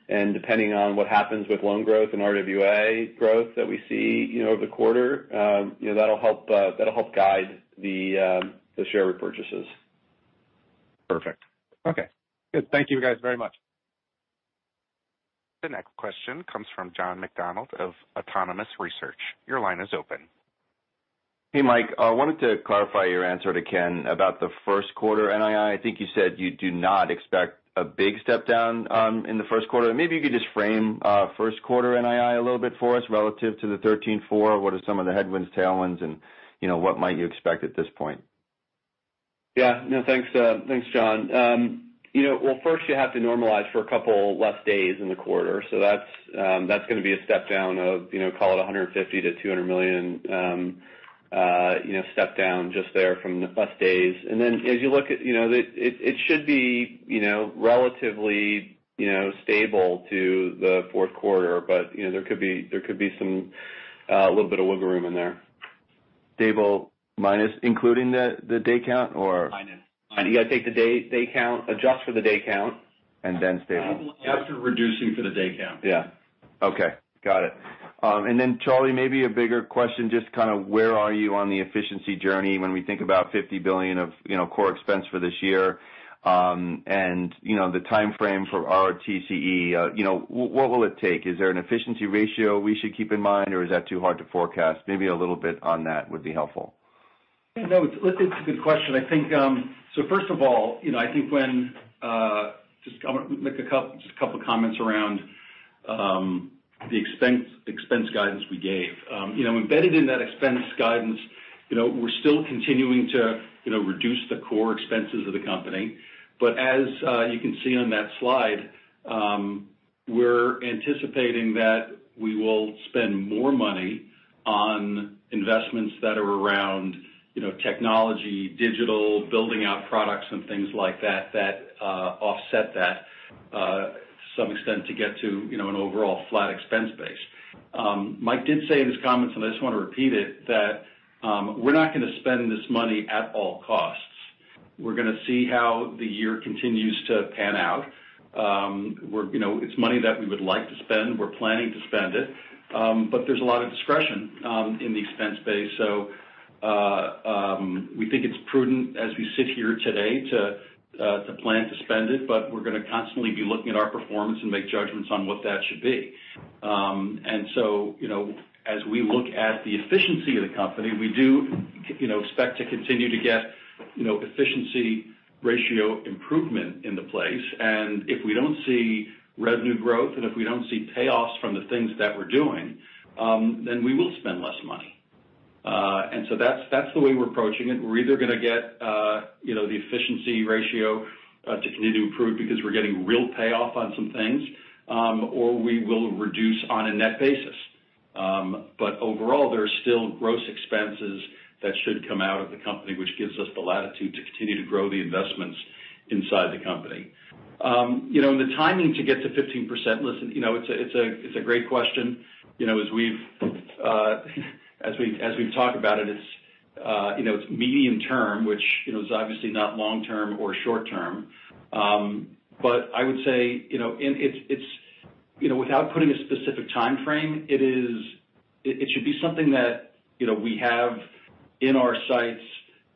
and depending on what happens with loan growth and RWA growth that we see you know over the quarter, um, you know, that'll help uh that'll help guide the share repurchases. Perfect. Okay, good. Thank you guys very much. The next question comes from John McDonald of Autonomous Research. Your line is open. Hey, Mike. I wanted to clarify your answer to Ken about the first quarter NII. I think you said you do not expect a big step down um, in the first quarter. Maybe you could just frame uh, first quarter NII a little bit for us relative to the 13.4. What are some of the headwinds, tailwinds, and you know, what might you expect at this point? Yeah. No, thanks, uh, John. Um, You know, well, first you have to normalize for a couple less days in the quarter. So that's um, that's going to be a step down of you know, call it $150 million-$200 million um, uh, step down just there from the less days. And then as you look at you know, it it should be you know, relatively you know, stable to the fourth quarter. But you know, there could be there could be some uh a little bit of wiggle room in there. Stable minus including the day count or? Minus. Uh, you got to take the day count, adjust for the day count. And then stable. After reducing for the day count. Yeah. Okay. Got it. Um and then Charlie, maybe a bigger question, just kind of where are you on the efficiency journey when we think about 50 billion of core expense for this year? Um, and you know, the timeframe for ROTCE, uh, You know, what will it take? Is there an efficiency ratio we should keep in mind, or is that too hard to forecast? Maybe a little bit on that would be helpful. No, it's a good question. Um, First of all, you know, I think when uh just make a couple of comments around the expense expense guidance we gave. Um, you know, embedded in that expense guidance, you know, we're still continuing to you know reduce the core expenses of the company. But as you can see on that slide, we're anticipating that we will spend more money on investments that are around technology, digital, building out products and things like that that uh offset that to some extent to get to you know an overall flat expense base. Mike did say in his comments, and I just want to repeat it, that we're not going to spend this money at all costs. We're going to see how the year continues to pan out. Um we're you know it's money that we would like to spend. We're planning to spend it. Um but there's a lot of discretion in the expense base. We think it's prudent as we sit here today to uh to plan to spend it, but we're going to constantly be looking at our performance and make judgments on what that should be. Um and so, you know, as we look at the efficiency of the company, we do you know, expect to continue to get you know, efficiency ratio improvement into place. And if we don't see revenue growth, and if we don't see payoffs from the things that we're doing, um then we will spend less money. That's that's the way we're approaching it. We're either going to get uh you know the efficiency ratio to continue to improve because we're getting real payoff on some things, um, or we will reduce on a net basis. Um but overall, there are still gross expenses that should come out of the company, which gives us the latitude to continue to grow the investments inside the company. Um, you know, and the timing to get to 15%, listen, you know, it's a it's a it's a great question. You know, as we've talked about it, it's medium term, which is obviously not long term or short term. Um but I would say, without putting a specific timeframe, it it should be something that we have in our sights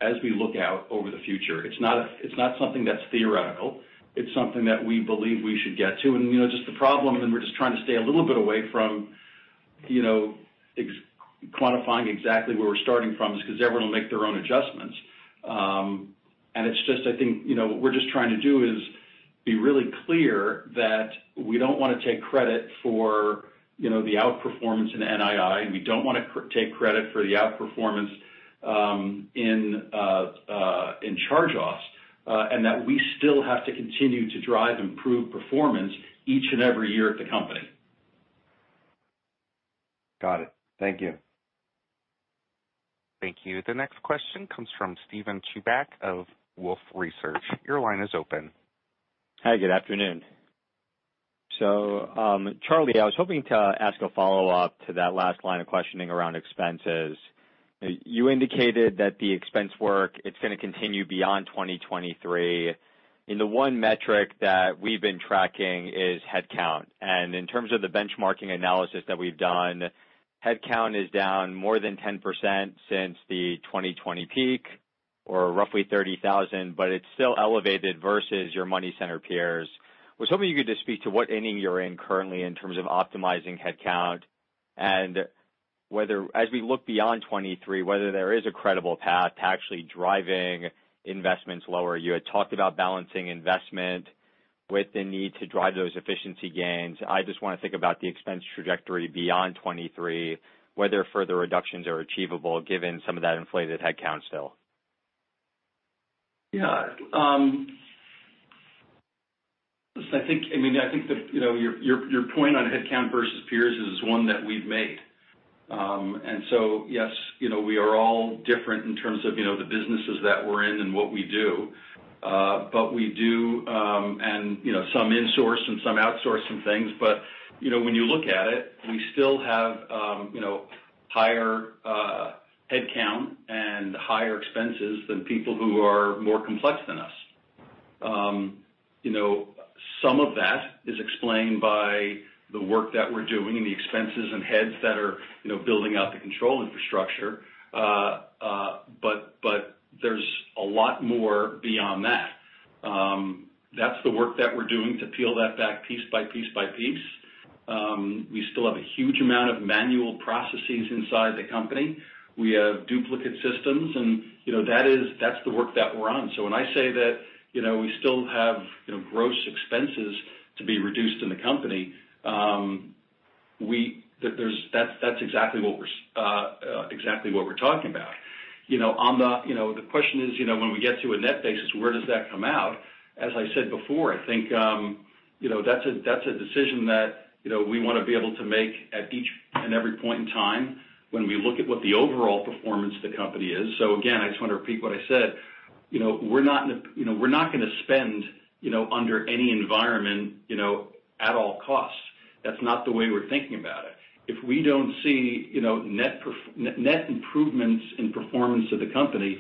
as we look out over the future. It's not something that's theoretical. It's something that we believe we should get to. And just the problem, and we're just trying to stay a little bit away from quantifying exactly where we're starting from, is because everyone will make their own adjustments. Um and it's just, I think, you know, what we're just trying to do is be really clear that we don't want to take credit for you know, the outperformance in NII. and We don't want to take credit for the outperformance um, uh, uh, in charge-offs, uh, and that we still have to continue to drive improved performance each and every year at the company. Got it. Thank you. Thank you. The next question comes from Steven Chubak of Wolfe Research. Your line is open. Hi, good afternoon. So, um, Charlie, I was hoping to ask a follow-up to that last line of questioning around expenses. You indicated that the expense work, it's going to continue beyond 2023. The one metric that we've been tracking is headcount. And in terms of the benchmarking analysis that we've done, headcount is down more than 10% since the 2020 peak, or roughly 30,000, but it's still elevated versus your money center peers. Was hoping you could just speak to what inning you're in currently in terms of optimizing headcount, and whether, as we look beyond 2023, whether there is a credible path to actually driving investments lower. You had talked about balancing investment with the need to drive those efficiency gains. I just want to think about the expense trajectory beyond 2023, whether further reductions are achievable given some of that inflated headcount still. Yeah. Listen, I think I mean, I think that you know, your your your point on headcount versus peers is one that we've made. Um and so yes, you know, we are all different in terms of you know, the businesses that we're in and what we do. We do, um and you know some in-source and some outsource some things. But you know, when you look at it, we still have um you know higher uh headcount and higher expenses than people who are more complex than us. Um you know some of that is explained by the work that we're doing and the expenses and heads that are you know building out the control infrastructure. There's a lot more beyond that. That's the work that we're doing to peel that back piece by piece by piece. We still have a huge amount of manual processes inside the company. We have duplicate systems, and you know that's that's the work that we're on. So when I say that you know, we still have gross expenses to be reduced in the company, we that's that's exactly what we're uh uh exactly what we're talking about. You know, on the you know, the question is, you know, when we get to a net basis, where does that come out? As I said before, I think um, you know, that's a that's a decision that you know, we want to be able to make at each and every point in time when we look at what the overall performance of the company is. So again, I just want to repeat what I said. You know, we're not in a you know, we're not going to spend you know, under any environment you know, at all costs. That's not the way we're thinking about it. If we don't see net improvements in performance of the company,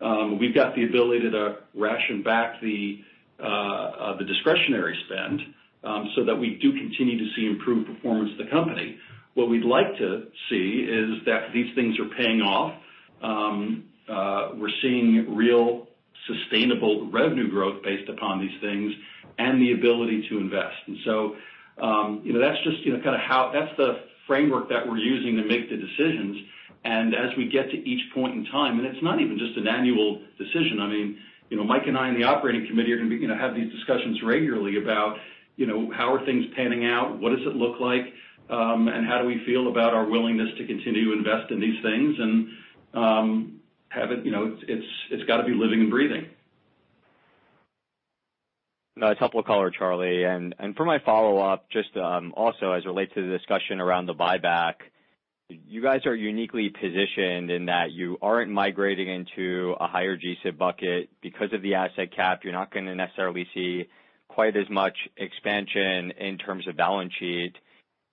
um, we've got the ability to ration back the uh, uh, discretionary spend um, so that we do continue to see improved performance of the company. What we'd like to see is that these things are paying off. Um, uh, we're seeing real sustainable revenue growth based upon these things and the ability to invest. And so um you know that's just you know kind of how that's the framework that we're using to make the decisions. And as we get to each point in time, and it's not even just an annual decision. I mean, you know, Mike and I and the operating committee are going to you know, have these discussions regularly about you know, how are things panning out, what does it look like, and how do we feel about our willingness to continue to invest in these things. And um have it, you know, it's it's it's got to be living and breathing. That's helpful color, Charlie. And and for my follow-up, just um, also as it relates to the discussion around the buyback, you guys are uniquely positioned in that you aren't migrating into a higher GSIB bucket because of the asset cap. You're not going to necessarily see quite as much expansion in terms of balance sheet,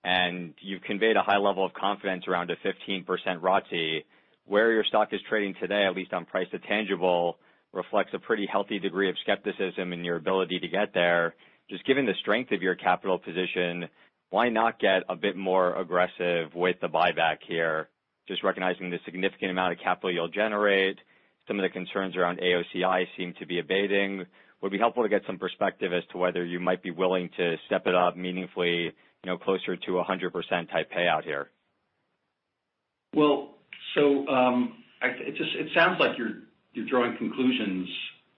and you've conveyed a high level of confidence around a 15% ROTCE. Where your stock is trading today, at least on price to tangible, reflects a pretty healthy degree of skepticism in your ability to get there. Just given the strength of your capital position, why not get a bit more aggressive with the buyback here? Just recognizing the significant amount of capital you'll generate, some of the concerns around AOCI seem to be abating. Would be helpful to get some perspective as to whether you might be willing to step it up meaningfully, you know, closer to 100% type payout here. Well, so um, it sounds like you're drawing conclusions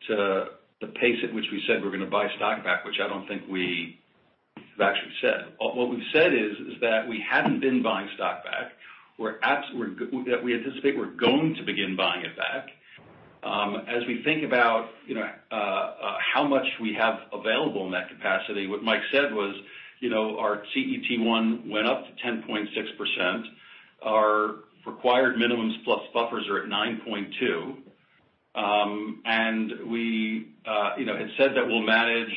to the pace at which we said we're going to buy stock back, which I don't think we have actually said. What we've said is that we haven't been buying stock back. That we anticipate we're going to begin buying it back. Um, as we think about uh, uh, how much we have available in that capacity, what Mike said was our CET1 went up to 10.6%. Our required minimums plus buffers are at 9.2%. We uh, you know, had said that we'll manage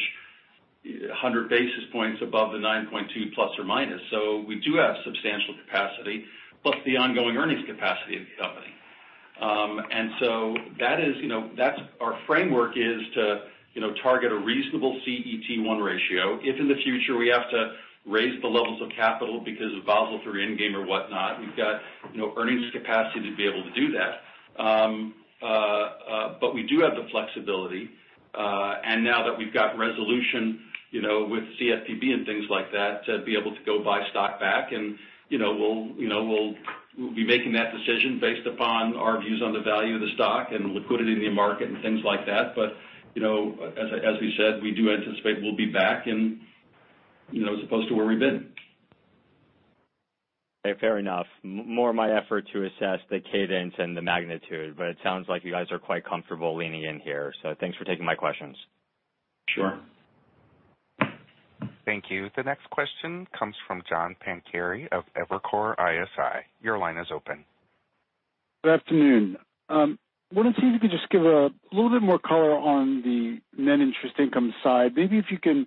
100 basis points above the 9.2 plus or minus. So we do have substantial capacity, plus the ongoing earnings capacity of the company. Um and so that is you know that's our framework is to you know target a reasonable CET1 ratio. If in the future we have to raise the levels of capital because of Basel III endgame or whatnot, we've got you know earnings capacity to be able to do that. We do have the flexibility. Uh and now that we've got resolution you know, with CFPB and things like that, to be able to go buy stock back. And you know we'll you know we'll we'll be making that decision based upon our views on the value of the stock and liquidity in the market and things like that. But you know, as we said, we do anticipate we'll be back in you know, as opposed to where we've been. Okay, fair enough. More my effort to assess the cadence and the magnitude, but it sounds like you guys are quite comfortable leaning in here. So thanks for taking my questions. Sure. Thank you. The next question comes from John Pancari of Evercore ISI. Your line is open. Good afternoon. Um, wanted to see if you could just give a little bit more color on the net interest income side. Maybe if you can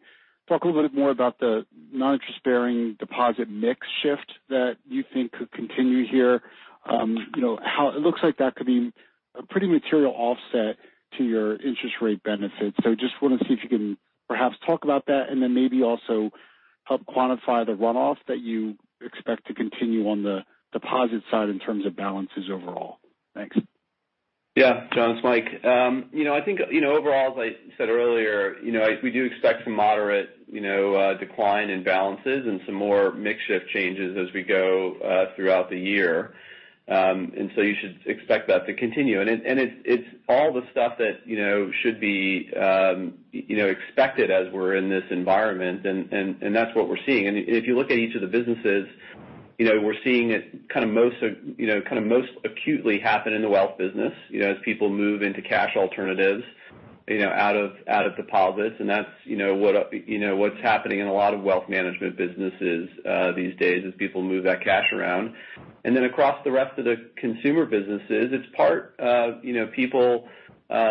talk a little bit more about the non-interest-bearing deposit mix shift that you think could continue here. Um, you know, how it looks like that could be a pretty material offset to your interest rate benefits. So just want to see if you can perhaps talk about that and then maybe also help quantify the runoff that you expect to continue on the deposit side in terms of balances overall. Thanks. Yeah. John, it's Mike. Um, you know, I think you know, overall, as I said earlier, you know, we do expect some moderate you know, uh, decline in balances and some more mix shift changes as we go uh, throughout the year. Um and so you should expect that to continue. And it and it's it's all the stuff that you know, should be um, you know, expected as we're in this environment, and and that's what we're seeing. And if you look at each of the businesses, we're seeing it kind of most you know, kind of most acutely happen in the wealth business you know, as people move into cash alternatives you know, out of out of deposits. And that's you know, what you know, what's happening in a lot of wealth management businesses these days as people move that cash around. And then across the rest of the consumer businesses, it's part uh, you know, people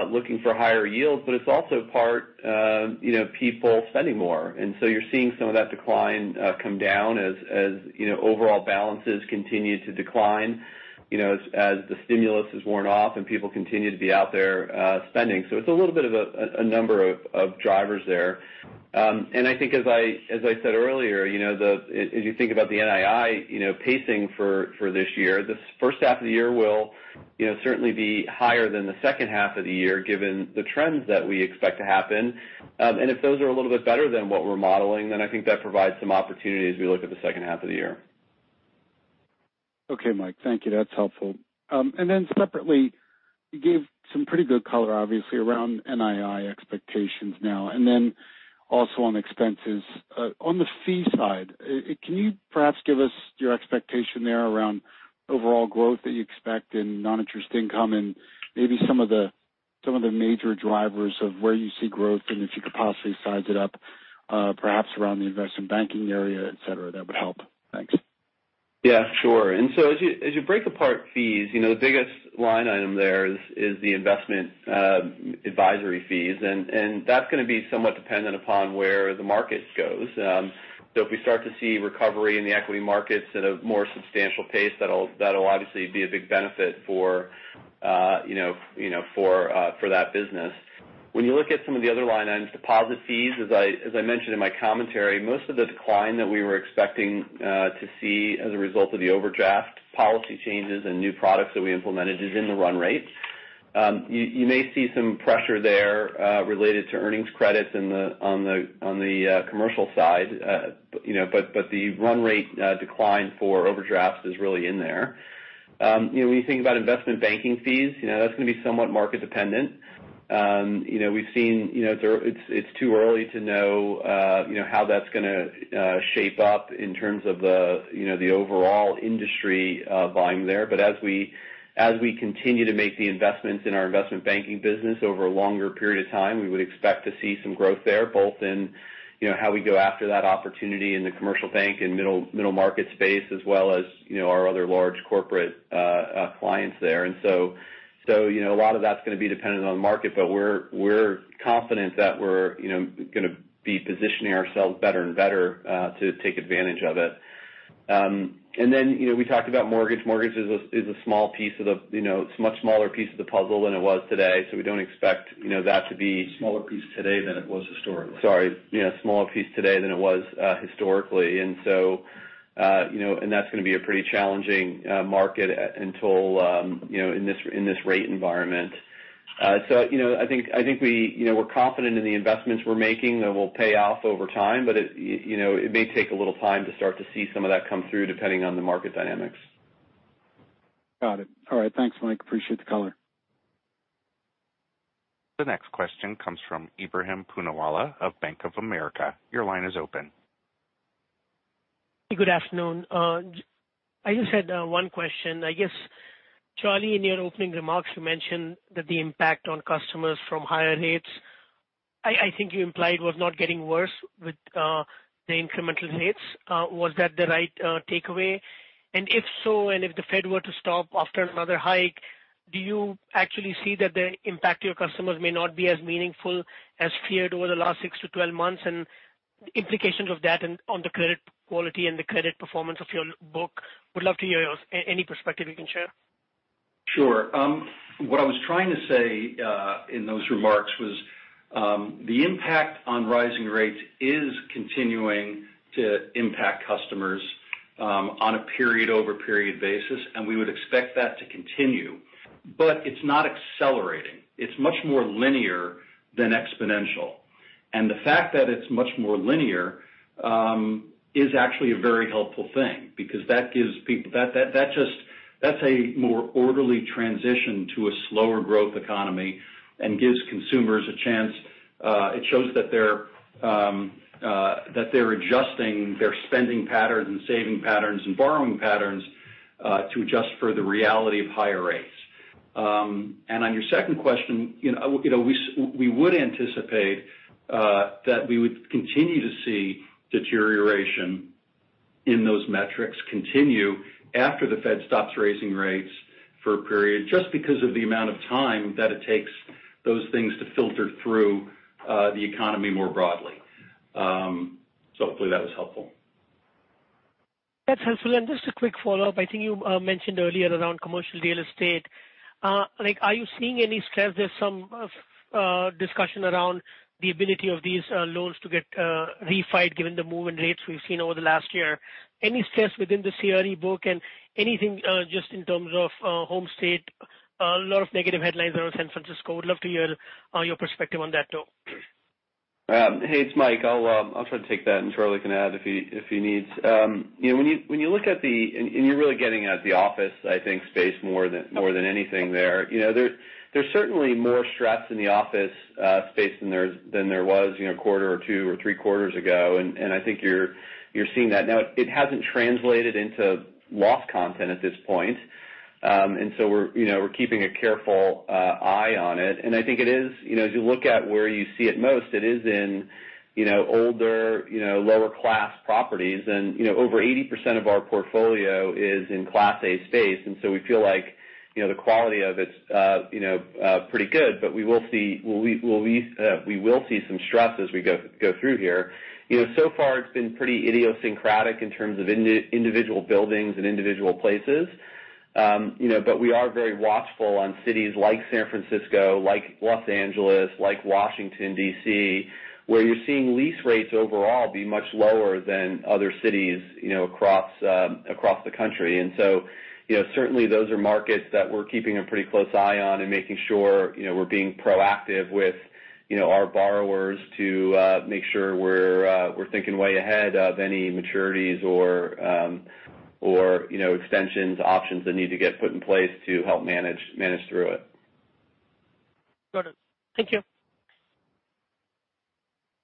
looking for higher yields, but it's also part uh you know people spending more. And so you're seeing some of that decline come down as as you know overall balances continue to decline you know, as as the stimulus has worn off and people continue to be out there uh spending. So it's a little bit of a number of drivers there. I think as I said earlier, you know as you think about the NII you know pacing for this year, this first half of the year will you know certainly be higher than the second half of the year, given the trends that we expect to happen. Um and if those are a little bit better than what we're modeling, then I think that provides some opportunity as we look at the second half of the year. Okay, Mike. Thank you. That's helpful. Um and then separately, you gave some pretty good color, obviously, around NII expectations now, also on expenses. Uh, on the fee side, uh, uh, can you perhaps give us your expectation there around overall growth that you expect in non-interest income and maybe some of the some of the major drivers of where you see growth, and if you could possibly size it up perhaps around the investment banking area, et cetera, that would help. Thanks. Yeah, sure. And so as you as you break apart fees, you know, the biggest line item there is is the investment advisory fees, and that's going to be somewhat dependent upon where the market goes. Um so if we start to see recovery in the equity markets at a more substantial pace, that'll that'll obviously be a big benefit for uh you know, you know, for uh for that business. When you look at some of the other line items, deposit fees, as I as I mentioned in my commentary, most of the decline that we were expecting to see as a result of the overdraft policy changes and new products that we implemented is in the run rate. You may see some pressure there related to earnings credits on the on the uh commercial side. Uh you know, but but the run rate decline for overdrafts is really in there. Um you know when you think about investment banking fees, you know, that's going to be somewhat market dependent. Um, we've seen you know it's too early to know uh you know how that's going to uh, shape up in terms of the you know the overall industry uh, volume there. But as we as we continue to make the investments in our investment banking business over a longer period of time, we would expect to see some growth there, both in you know how we go after that opportunity in the commercial bank and middle middle market space, as well as you know our other large corporate uh, clients there. So you know a lot of that's going to be dependent on the market, but we're we're confident that we're you know going to be positioning ourselves better and better to take advantage of it. Um and then you know we talked about mortgage. Mortgage is a a small piece of the you know, it's much smaller piece of the puzzle than it was today, so we don't expect you know that to be. Smaller piece today than it was historically. Sorry. You know, smaller piece today than it was historically. That's going to be a pretty challenging market until um you know in this in this rate environment. Uh so you know, I think I think we're confident in the investments we're making that will pay off over time, but it you know, it may take a little time to start to see some of that come through, depending on the market dynamics. Got it. All right. Thanks, Mike. Appreciate the color. The next question comes from Ebrahim Poonawala of Bank of America. Your line is open. Good afternoon. Uh, I just had uh, one question. I guess, Charlie, in your opening remarks, you mentioned that the impact on customers from higher rates, I think you implied was not getting worse with uh, the incremental rates. Was that the right takeaway? And if so, and if the Fed were to stop after another hike, do you actually see that the impact to your customers may not be as meaningful as feared over the last 6-12 months, and implications of that on the credit quality and the credit performance of your book? Would love to hear any perspective you can share. Sure. Um, what I was trying to say uh, in those remarks was um, the impact on rising rates is continuing to impact customers um, on a period-over-period basis, and we would expect that to continue. But it's not accelerating. It's much more linear than exponential. And the fact that it's much more linear is actually a very helpful thing because that gives people that that that just that's a more orderly transition to a slower growth economy and gives consumers a chance. Uh it shows that they're um uh that they're adjusting their spending patterns and saving patterns and borrowing patterns uh to adjust for the reality of higher rates. Um and on your second question, you know you know we we would anticipate uh that we would continue to see deterioration in those metrics continue after the Fed stops raising rates for a period, just because of the amount of time that it takes those things to filter through uh, the economy more broadly. Um so hopefully that was helpful. That's helpful. And just a quick follow-up. I think you uh, mentioned earlier around commercial real estate. Uh, like, are you seeing any stress? There's some discussion around the ability of these uh, loans to get uh, refied given the move in rates we've seen over the last year. Any stress within the CRE book and anything uh, just in terms of home state? A lot of negative headlines around San Francisco. Would love to hear your perspective on that, too. Um, hey, it's Mike. Um, I'll try to take that, and Charlie can add if he needs. Um you know when you when you look at the, and you're really getting at the office, I think, space more than more than anything there. There's certainly more stress in the office uh space than there's than there was a quarter or two or three quarters ago, and and I think you're you're seeing that. Now, it hasn't translated into loss content at this point. Um and so we're you know we're keeping a careful uh eye on it. And I think it is, you know, as you look at where you see it most, it is in you know older, you know, lower class properties. And you know, over 80% of our portfolio is in Class A space. And so we feel like the quality of it's uh you know uh pretty good, but we will see we will see some stress as we go through here. You know, so far it's been pretty idiosyncratic in terms of individual buildings and individual places. Um you know but we are very watchful on cities like San Francisco, like Los Angeles, like Washington, D.C., where you're seeing lease rates overall be much lower than other cities you know, across um across the country. Certainly those are markets that we're keeping a pretty close eye on and making sure you know, we're being proactive with you know our borrowers to make sure we're uh we're thinking way ahead of any maturities or um or you know extensions, options that need to get put in place to help manage manage through it. Got it. Thank you.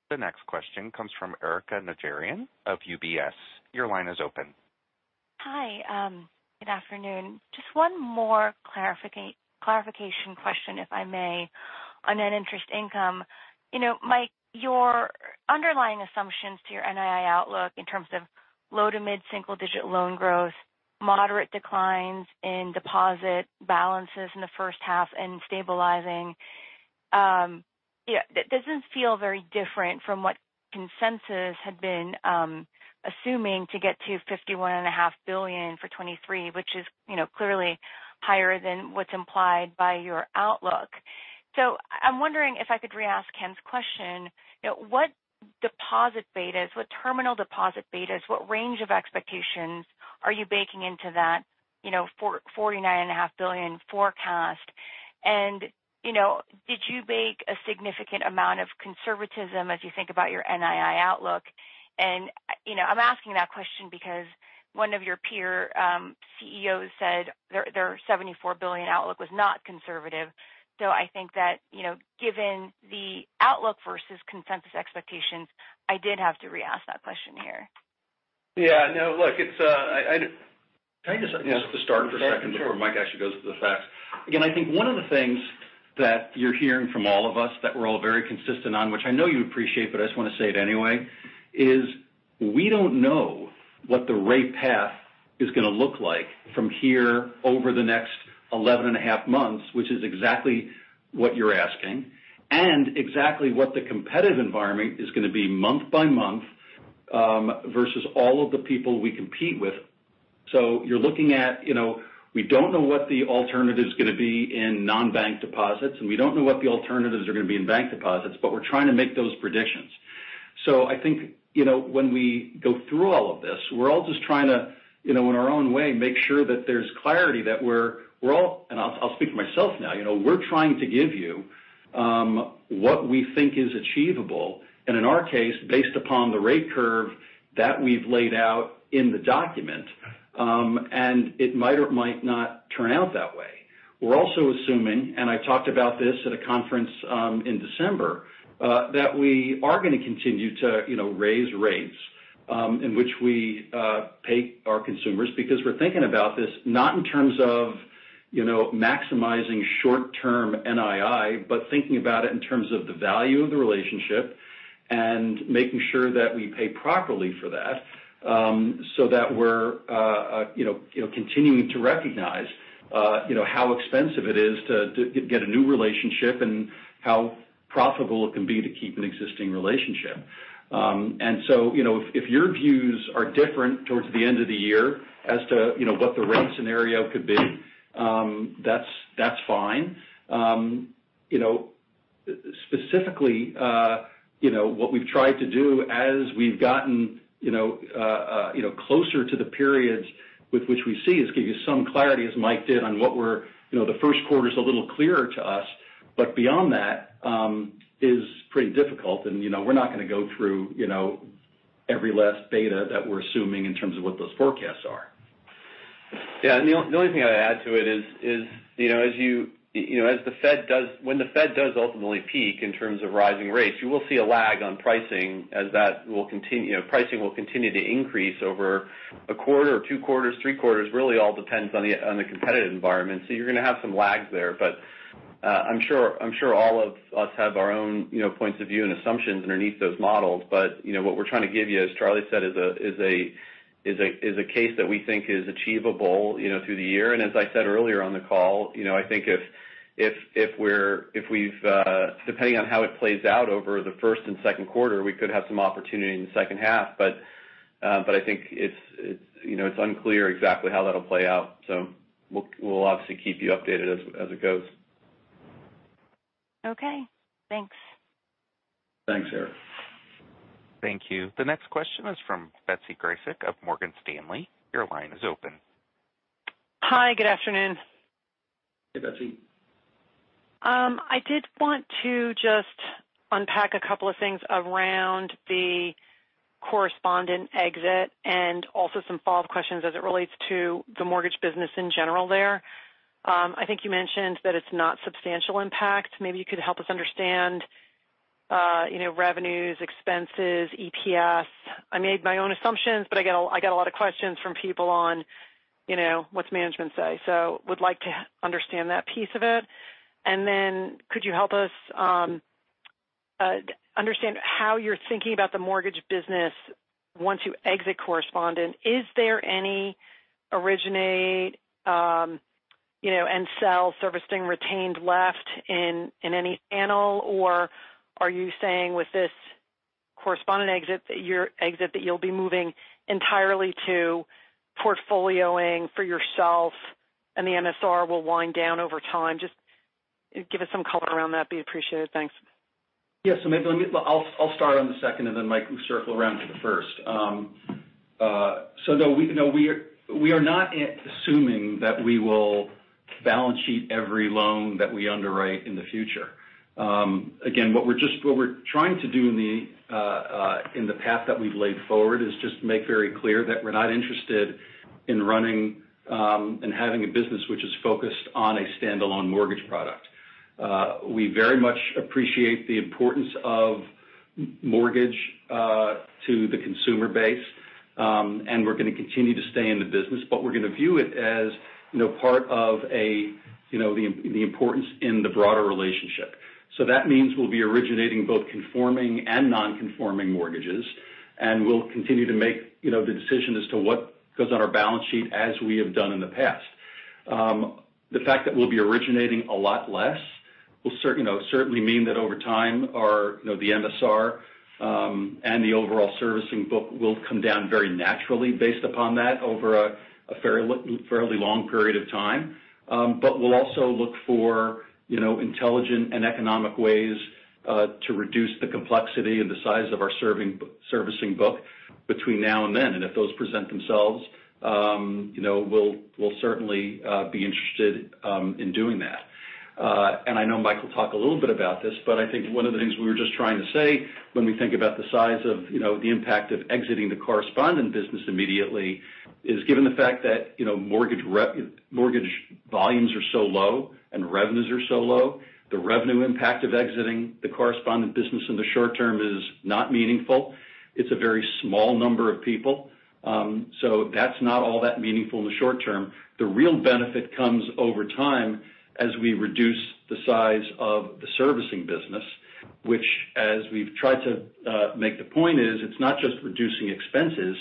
The next question comes from Erika Najarian of UBS. Your line is open. Hi. Good afternoon. Just one more clarification question, if I may, on net interest income. You know, Mike, your underlying assumptions to your NII outlook in terms of low to mid-single digit loan growth, moderate declines in deposit balances in the first half and stabilizing, um, that doesn't feel very different from what consensus had been um, assuming to get to 51.5 billion for 2023, which is you know, clearly higher than what's implied by your outlook. So I'm wondering if I could re-ask Ken's question. You know, what deposit betas, what terminal deposit betas, what range of expectations are you baking into that you know, 49.5 billion forecast? You know, did you bake a significant amount of conservatism as you think about your NII outlook? I'm asking that question because one of your peer um, CEOs said their 74 billion outlook was not conservative. So I think that you know, given the outlook versus consensus expectations, I did have to re-ask that question here. Yeah. No, look. It's. Uh, can I just have to start for a second before Mike actually goes to the facts? Again, I think one of the things that you're hearing from all of us that we're all very consistent on, which I know you appreciate, but I just want to say it anyway, is we don't know what the rate path is going to look like from here over the next 11 and a half months, which is exactly what you're asking, and exactly what the competitive environment is going to be month by month um, versus all of the people we compete with. So you're looking at, you know, we don't know what the alternative's going to be in non-bank deposits, and we don't know what the alternatives are going to be in bank deposits, but we're trying to make those predictions. So I think when we go through all of this, we're all just trying to, you know, in our own way, make sure that there's clarity that we're we're all, and I'll speak for myself now. You know, we're trying to give you what we think is achievable, and in our case, based upon the rate curve that we've laid out in the document. Um, and it might or might not turn out that way. We're also assuming, and I talked about this at a conference in December, Uh, that we are going to continue to you know raise rates um, in which we uh, pay our consumers because we're thinking about this not in terms of you know maximizing short-term NII, but thinking about it in terms of the value of the relationship and making sure that we pay properly for that um, so that we're uh, uh you know you know continuing to recognize uh you know how expensive it is to get a new relationship and how profitable it can be to keep an existing relationship. Um, and so, you know, if your views are different towards the end of the year as to you know what the rate scenario could be, um, that's that's fine. Um, you know specifically, uh, you know, what we've tried to do as we've gotten you know uh, uh you know closer to the periods with which we see is give you some clarity, as Mike did, on what were you know the first quarter's a little clearer to us. But beyond that um, is pretty difficult, and you know we're not going to go through you know, every last beta that we're assuming in terms of what those forecasts are. Yeah. And the only thing I'd add to it is is you know, as you you know, as the Fed does when the Fed does ultimately peak in terms of rising rates, you will see a lag on pricing as that will continue you know, pricing will continue to increase over a quarter or two quarters, three quarters, really all depends on the on the competitive environment. So you're going to have some lags there. I'm sure I'm sure all of us have our own you know points of view and assumptions underneath those models. But you know what we're trying to give you, as Charlie said, is a is a is a is a case that we think is achievable you know, through the year. And as I said earlier on the call, you know, I think if if if we're if we've uh depending on how it plays out over the first and second quarter, we could have some opportunity in the second half. But uh but I think it's it's you know it's unclear exactly how that'll play out. So we'll we'll obviously keep you updated as as it goes. Okay, thanks. Thanks, Erinn. Thank you. The next question is from Betsy Graseck of Morgan Stanley. Your line is open. Hi, good afternoon. Hey, Betsy. Um, I did want to just unpack a couple of things around the correspondent exit and also some follow-up questions as it relates to the mortgage business in general there. Um, I think you mentioned that it's not substantial impact. Maybe you could help us understand uh, you know, revenues, expenses, EPS. I made my own assumptions, but I got I got a lot of questions from people on you know, what's management say. So would like to understand that piece of it. And then could you help us um, uh, understand how you're thinking about the mortgage business once you exit correspondent? Is there any originate um, and sell servicing retained left in any channel, or are you saying with this correspondent exit that you'll be moving entirely to portfolioing for yourself and the MSR will wind down over time? Just give us some color around that, be appreciated. Thanks. Yeah. So maybe I'll start on the second, and then Mike will circle around to the first. Um, uh, no, we are not assuming that we will balance sheet every loan that we underwrite in the future. Um, again, what we're just what we're trying to do uh, uh, in the path that we've laid forward is just make very clear that we're not interested in running um, and having a business which is focused on a standalone mortgage product. Uh, we very much appreciate the importance of mortgage to the consumer base. Um, and we're going to continue to stay in the business, but we're going to view it as part of the importance in the broader relationship. So that means we'll be originating both conforming and non-conforming mortgages, and we'll continue to make the decision as to what goes on our balance sheet as we have done in the past. Um, the fact that we'll be originating a lot less will certainly mean that over time, the MSR um, and the overall servicing book will come down very naturally based upon that over a fairly l fairly long period of time. Um but we'll also look for you know, intelligent and economic ways to reduce the complexity and the size of our serving, servicing book between now and then. And if those present themselves, you know, we'll we'll certainly uh be interested um in doing that. Uh and I know Mike will talk a little bit about this, but I think one of the things we were just trying to say when we think about the size of you know the impact of exiting the correspondent business immediately is given the fact that you know mortgage mortgage volumes are so low and revenues are so low, the revenue impact of exiting the correspondent business in the short term is not meaningful. It's a very small number of people. Um so that's not all that meaningful in the short term. The real benefit comes over time as we reduce the size of the servicing business, which as we've tried to make the point is, it's not just reducing expenses,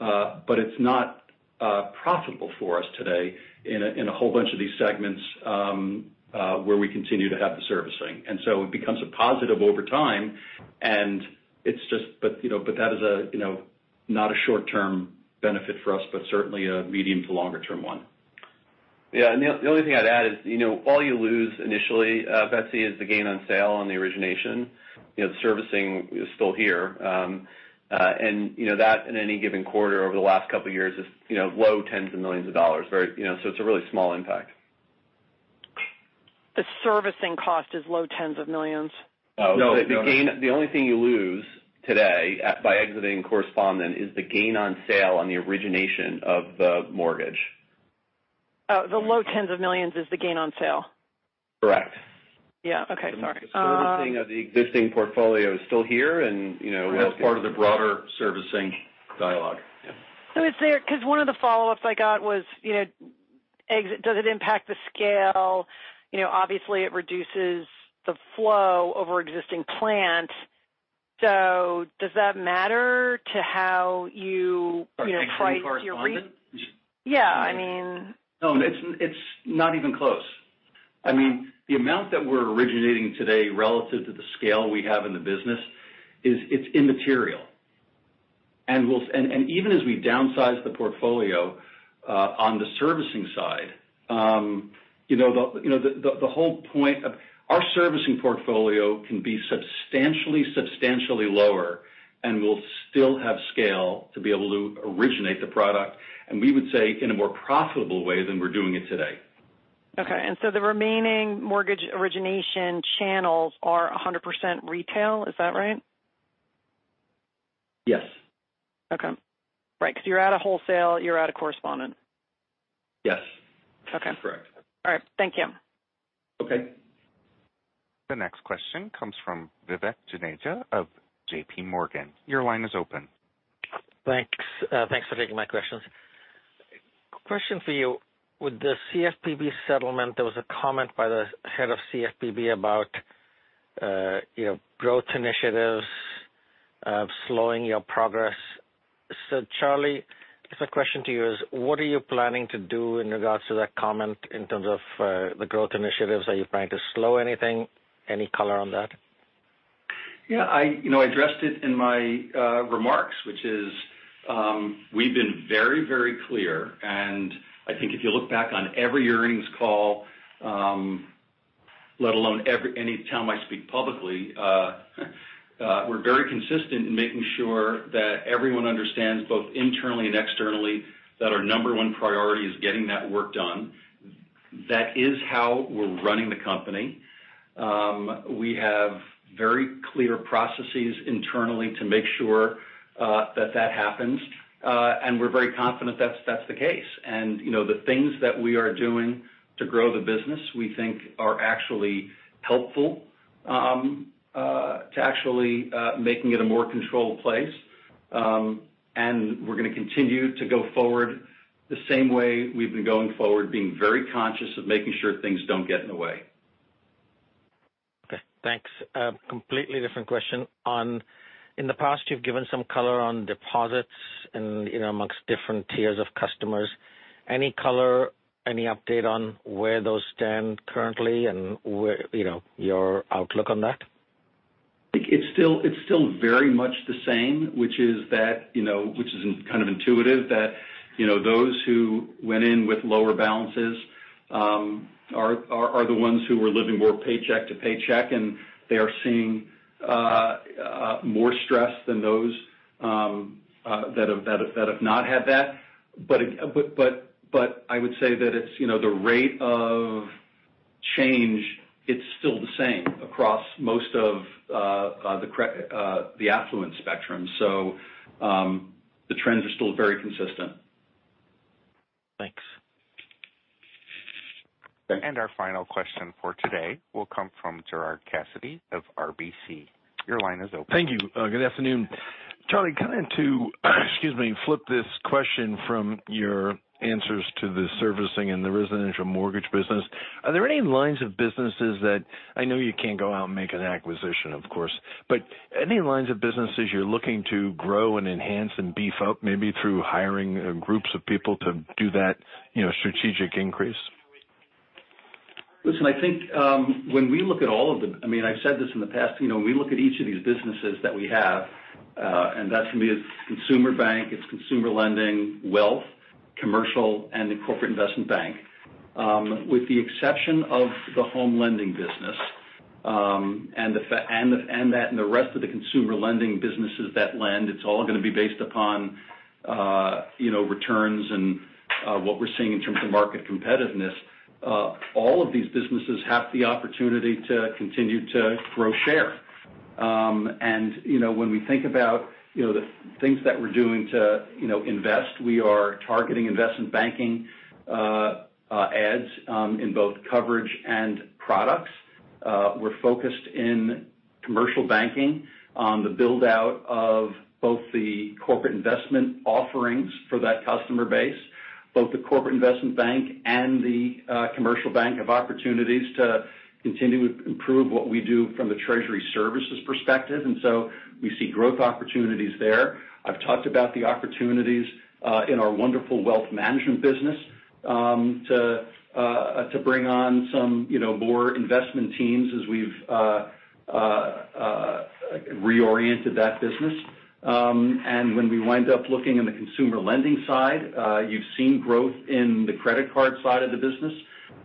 Uh, but it's not uh, profitable for us today. in a whole bunch of these segments um, uh, where we continue to have the servicing. And so it becomes a positive over time, and it's just but you know but that is a you know not a short-term benefit for us, but certainly a medium to longer term one. Yeah. And the only thing I'd add is, all you lose initially, Betsy, is the gain on sale on the origination. The servicing is still here. Um, That in any given quarter over the last couple of years is you know low tens of millions of dollars. Very you know, so it's a really small impact. The servicing cost is low tens of millions? No. The gain uh the only thing you lose today by exiting correspondent is the gain on sale on the origination of the mortgage. Oh, the low tens of millions is the gain on sale? Correct. Yeah. Okay. Sorry. The servicing of the existing portfolio is still here. And you know. that's part of the broader servicing dialogue. Yeah. One of the follow-ups I got was, you know, exit does it impact the scale? You know, obviously, it reduces the flow over existing plant. So, does that matter to how you you know price your? Correspondent? Yeah. I mean No, it's it's not even close. I mean, the amount that we're originating today relative to the scale we have in the business, is it's immaterial. And we'll and even as we downsize the portfolio uh on the servicing side, um, you know, the you know the, the whole point of our servicing portfolio can be substantially, substantially lower, and we'll still have scale to be able to originate the product, and we would say in a more profitable way than we're doing it today. Okay. And so the remaining mortgage origination channels are 100% retail. Is that right? Yes. Okay. Right, because you're out of wholesale, you're out of correspondent. Yes. Okay. Correct. All right. Thank you. Okay. The next question comes from Vivek Juneja of JPMorgan. Your line is open. Thanks uh, Thanks for taking my questions. Question for you. With the CFPB settlement, there was a comment by the head of CFPB about uh you know growth initiatives uh, slowing your progress. So Charlie, my question to you is, what are you planning to do in regards to that comment in terms of uh, the growth initiatives? Are you planning to slow anything? Any color on that? Yeah. I you know, I addressed it in my uh, remarks, which is um, we've been very, very clear, and I think if you look back on every earnings call, um, let alone any time I speak publicly, uh, uh, we're very consistent in making sure that everyone understands, both internally and externally, that our number one priority is getting that work done. That is how we're running the company. Um, we have very clear processes internally to make sure uh, that that happens. Uh, we're very confident that's that's the case. And you know the things that we are doing to grow the business, we think are actually helpful um, uh, to actually uh, making it a more controlled place. Um and we're going to continue to go forward the same way we've been going forward, being very conscious of making sure things don't get in the way. Okay, thanks. Completely different question. In the past, you've given some color on deposits and you know, amongst different tiers of customers. Any color, any update on where those stand currently and where, you know, your outlook on that? I think It's still very much the same, which is that, you know, which is kind of intuitive that you know, those who went in with lower balances um, are the ones who were living more paycheck to paycheck, and they are seeing Uh, uh, more stress than those um, uh, that have not had that. But I would say that it's you know the rate of change, it's still the same across most of the affluent spectrum. So um the trends are still very consistent. Thanks. And our final question for today will come from Gerard Cassidy of RBC. Your line is open. Thank you. Uh, good afternoon. Charlie, kind of to, excuse me, flip this question from your answers to the servicing and the residential mortgage business. Are there any lines of businesses that I know you can't go out and make an acquisition, of course, but any lines of businesses you're looking to grow and enhance and beef up, maybe through hiring uh, groups of people to do that you know, strategic increase? Listen, I think um when we look at all of them, I mean, I've said this in the past, you know, when we look at each of these businesses that we have, uh, and that to me is consumer bank, it's consumer lending, wealth, commercial, and the corporate investment bank. Um, with the exception of the home lending business, Um and the fa and the that and the rest of the consumer lending businesses that lend, it's all going to be based upon uh you know, returns and uh what we're seeing in terms of market competitiveness. All of these businesses have the opportunity to continue to grow share. Um and you know when we think about you know the things that we're doing to you know invest, we are targeting investment banking adds in both coverage and products. Uh we're focused in commercial banking on the build-out of both the corporate investment offerings for that customer base. Both the corporate investment bank and the uh, commercial bank have opportunities to continue to improve what we do from the treasury services perspective. And so we see growth opportunities there. I've talked about the opportunities uh, in our wonderful wealth management business um, to uh to bring on some you know, more investment teams as we've uh, reoriented that business. When we wind up looking in the consumer lending side, uh you've seen growth in the credit card side of the business,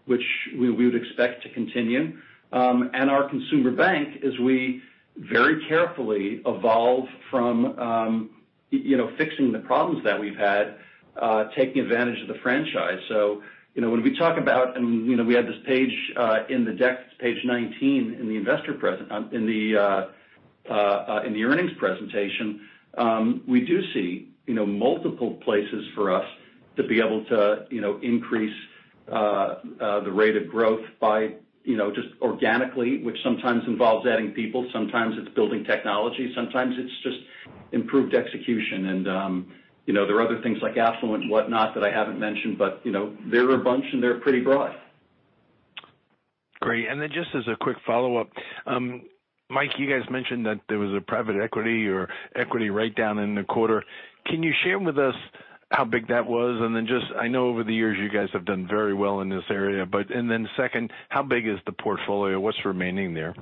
which we would expect to continue. Um and our consumer bank, as we very carefully evolve from um you know, fixing the problems that we've had, uh taking advantage of the franchise. So, you know, when we talk about, and you know, we had this page uh in the deck, it's page 19 in the Uh, uh, earnings presentation. Um, we do see you know multiple places for us to be able to you know increase uh, the rate of growth by you know just organically, which sometimes involves adding people, sometimes it's building technology, sometimes it's just improved execution. And um you know there are other things like affluent and whatnot that I haven't mentioned, but you know there are a bunch, and they're pretty broad. Great. And then just as a quick follow-up. Um, Mike, you guys mentioned that there was a private equity or equity write-down in the quarter. Can you share with us how big that was? And then just, I know over the years you guys have done very well in this area. But and then, Second, how big is the portfolio? What's remaining there?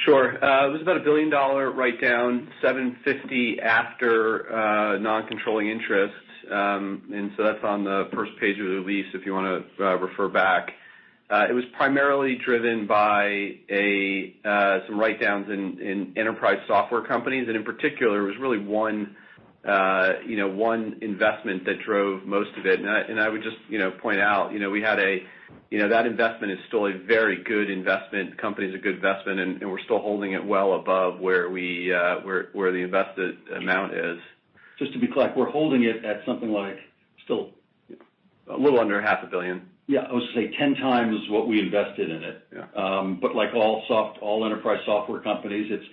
Sure. Uh, it was about a $1 billion write-down, 750 after uh, non-controlling interest. Um and so that's on the first page of the release if you want to uh, refer back. It was primarily driven by some write-downs in enterprise software companies. And in particular, it was really one uh you know one investment that drove most of it. And I would just you know point out, you know, we had a you know that investment is still a very good investment. Company's a good investment, and we're still holding it well above where we uh where where the invested amount is. Just to be clear, we're holding it at something like still A little under half a billion. Yeah. I was going to say 10 times what we invested in it. Yeah. Like all soft all enterprise software companies, it's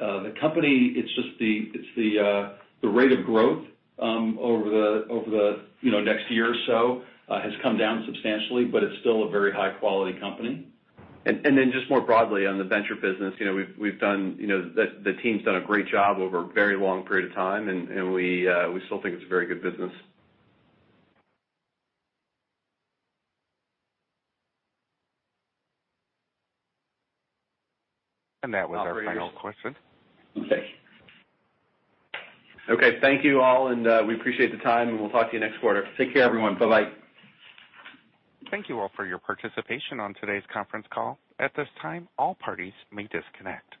uh the company, it's just the it's the uh the rate of growth um over the over the you know next year or so has come down substantially, but it's still a very high-quality company. And and then just more broadly on the venture business, you know, we've we've done you know the the team's done a great job over a very long period of time, and we uh we still think it's a very good business. And that was our final question. Okay. Okay. Thank you all, and uh, we appreciate the time, and we'll talk to you next quarter. Take care, everyone. Bye-bye. Thank you all for your participation on today's conference call. At this time, all parties may disconnect.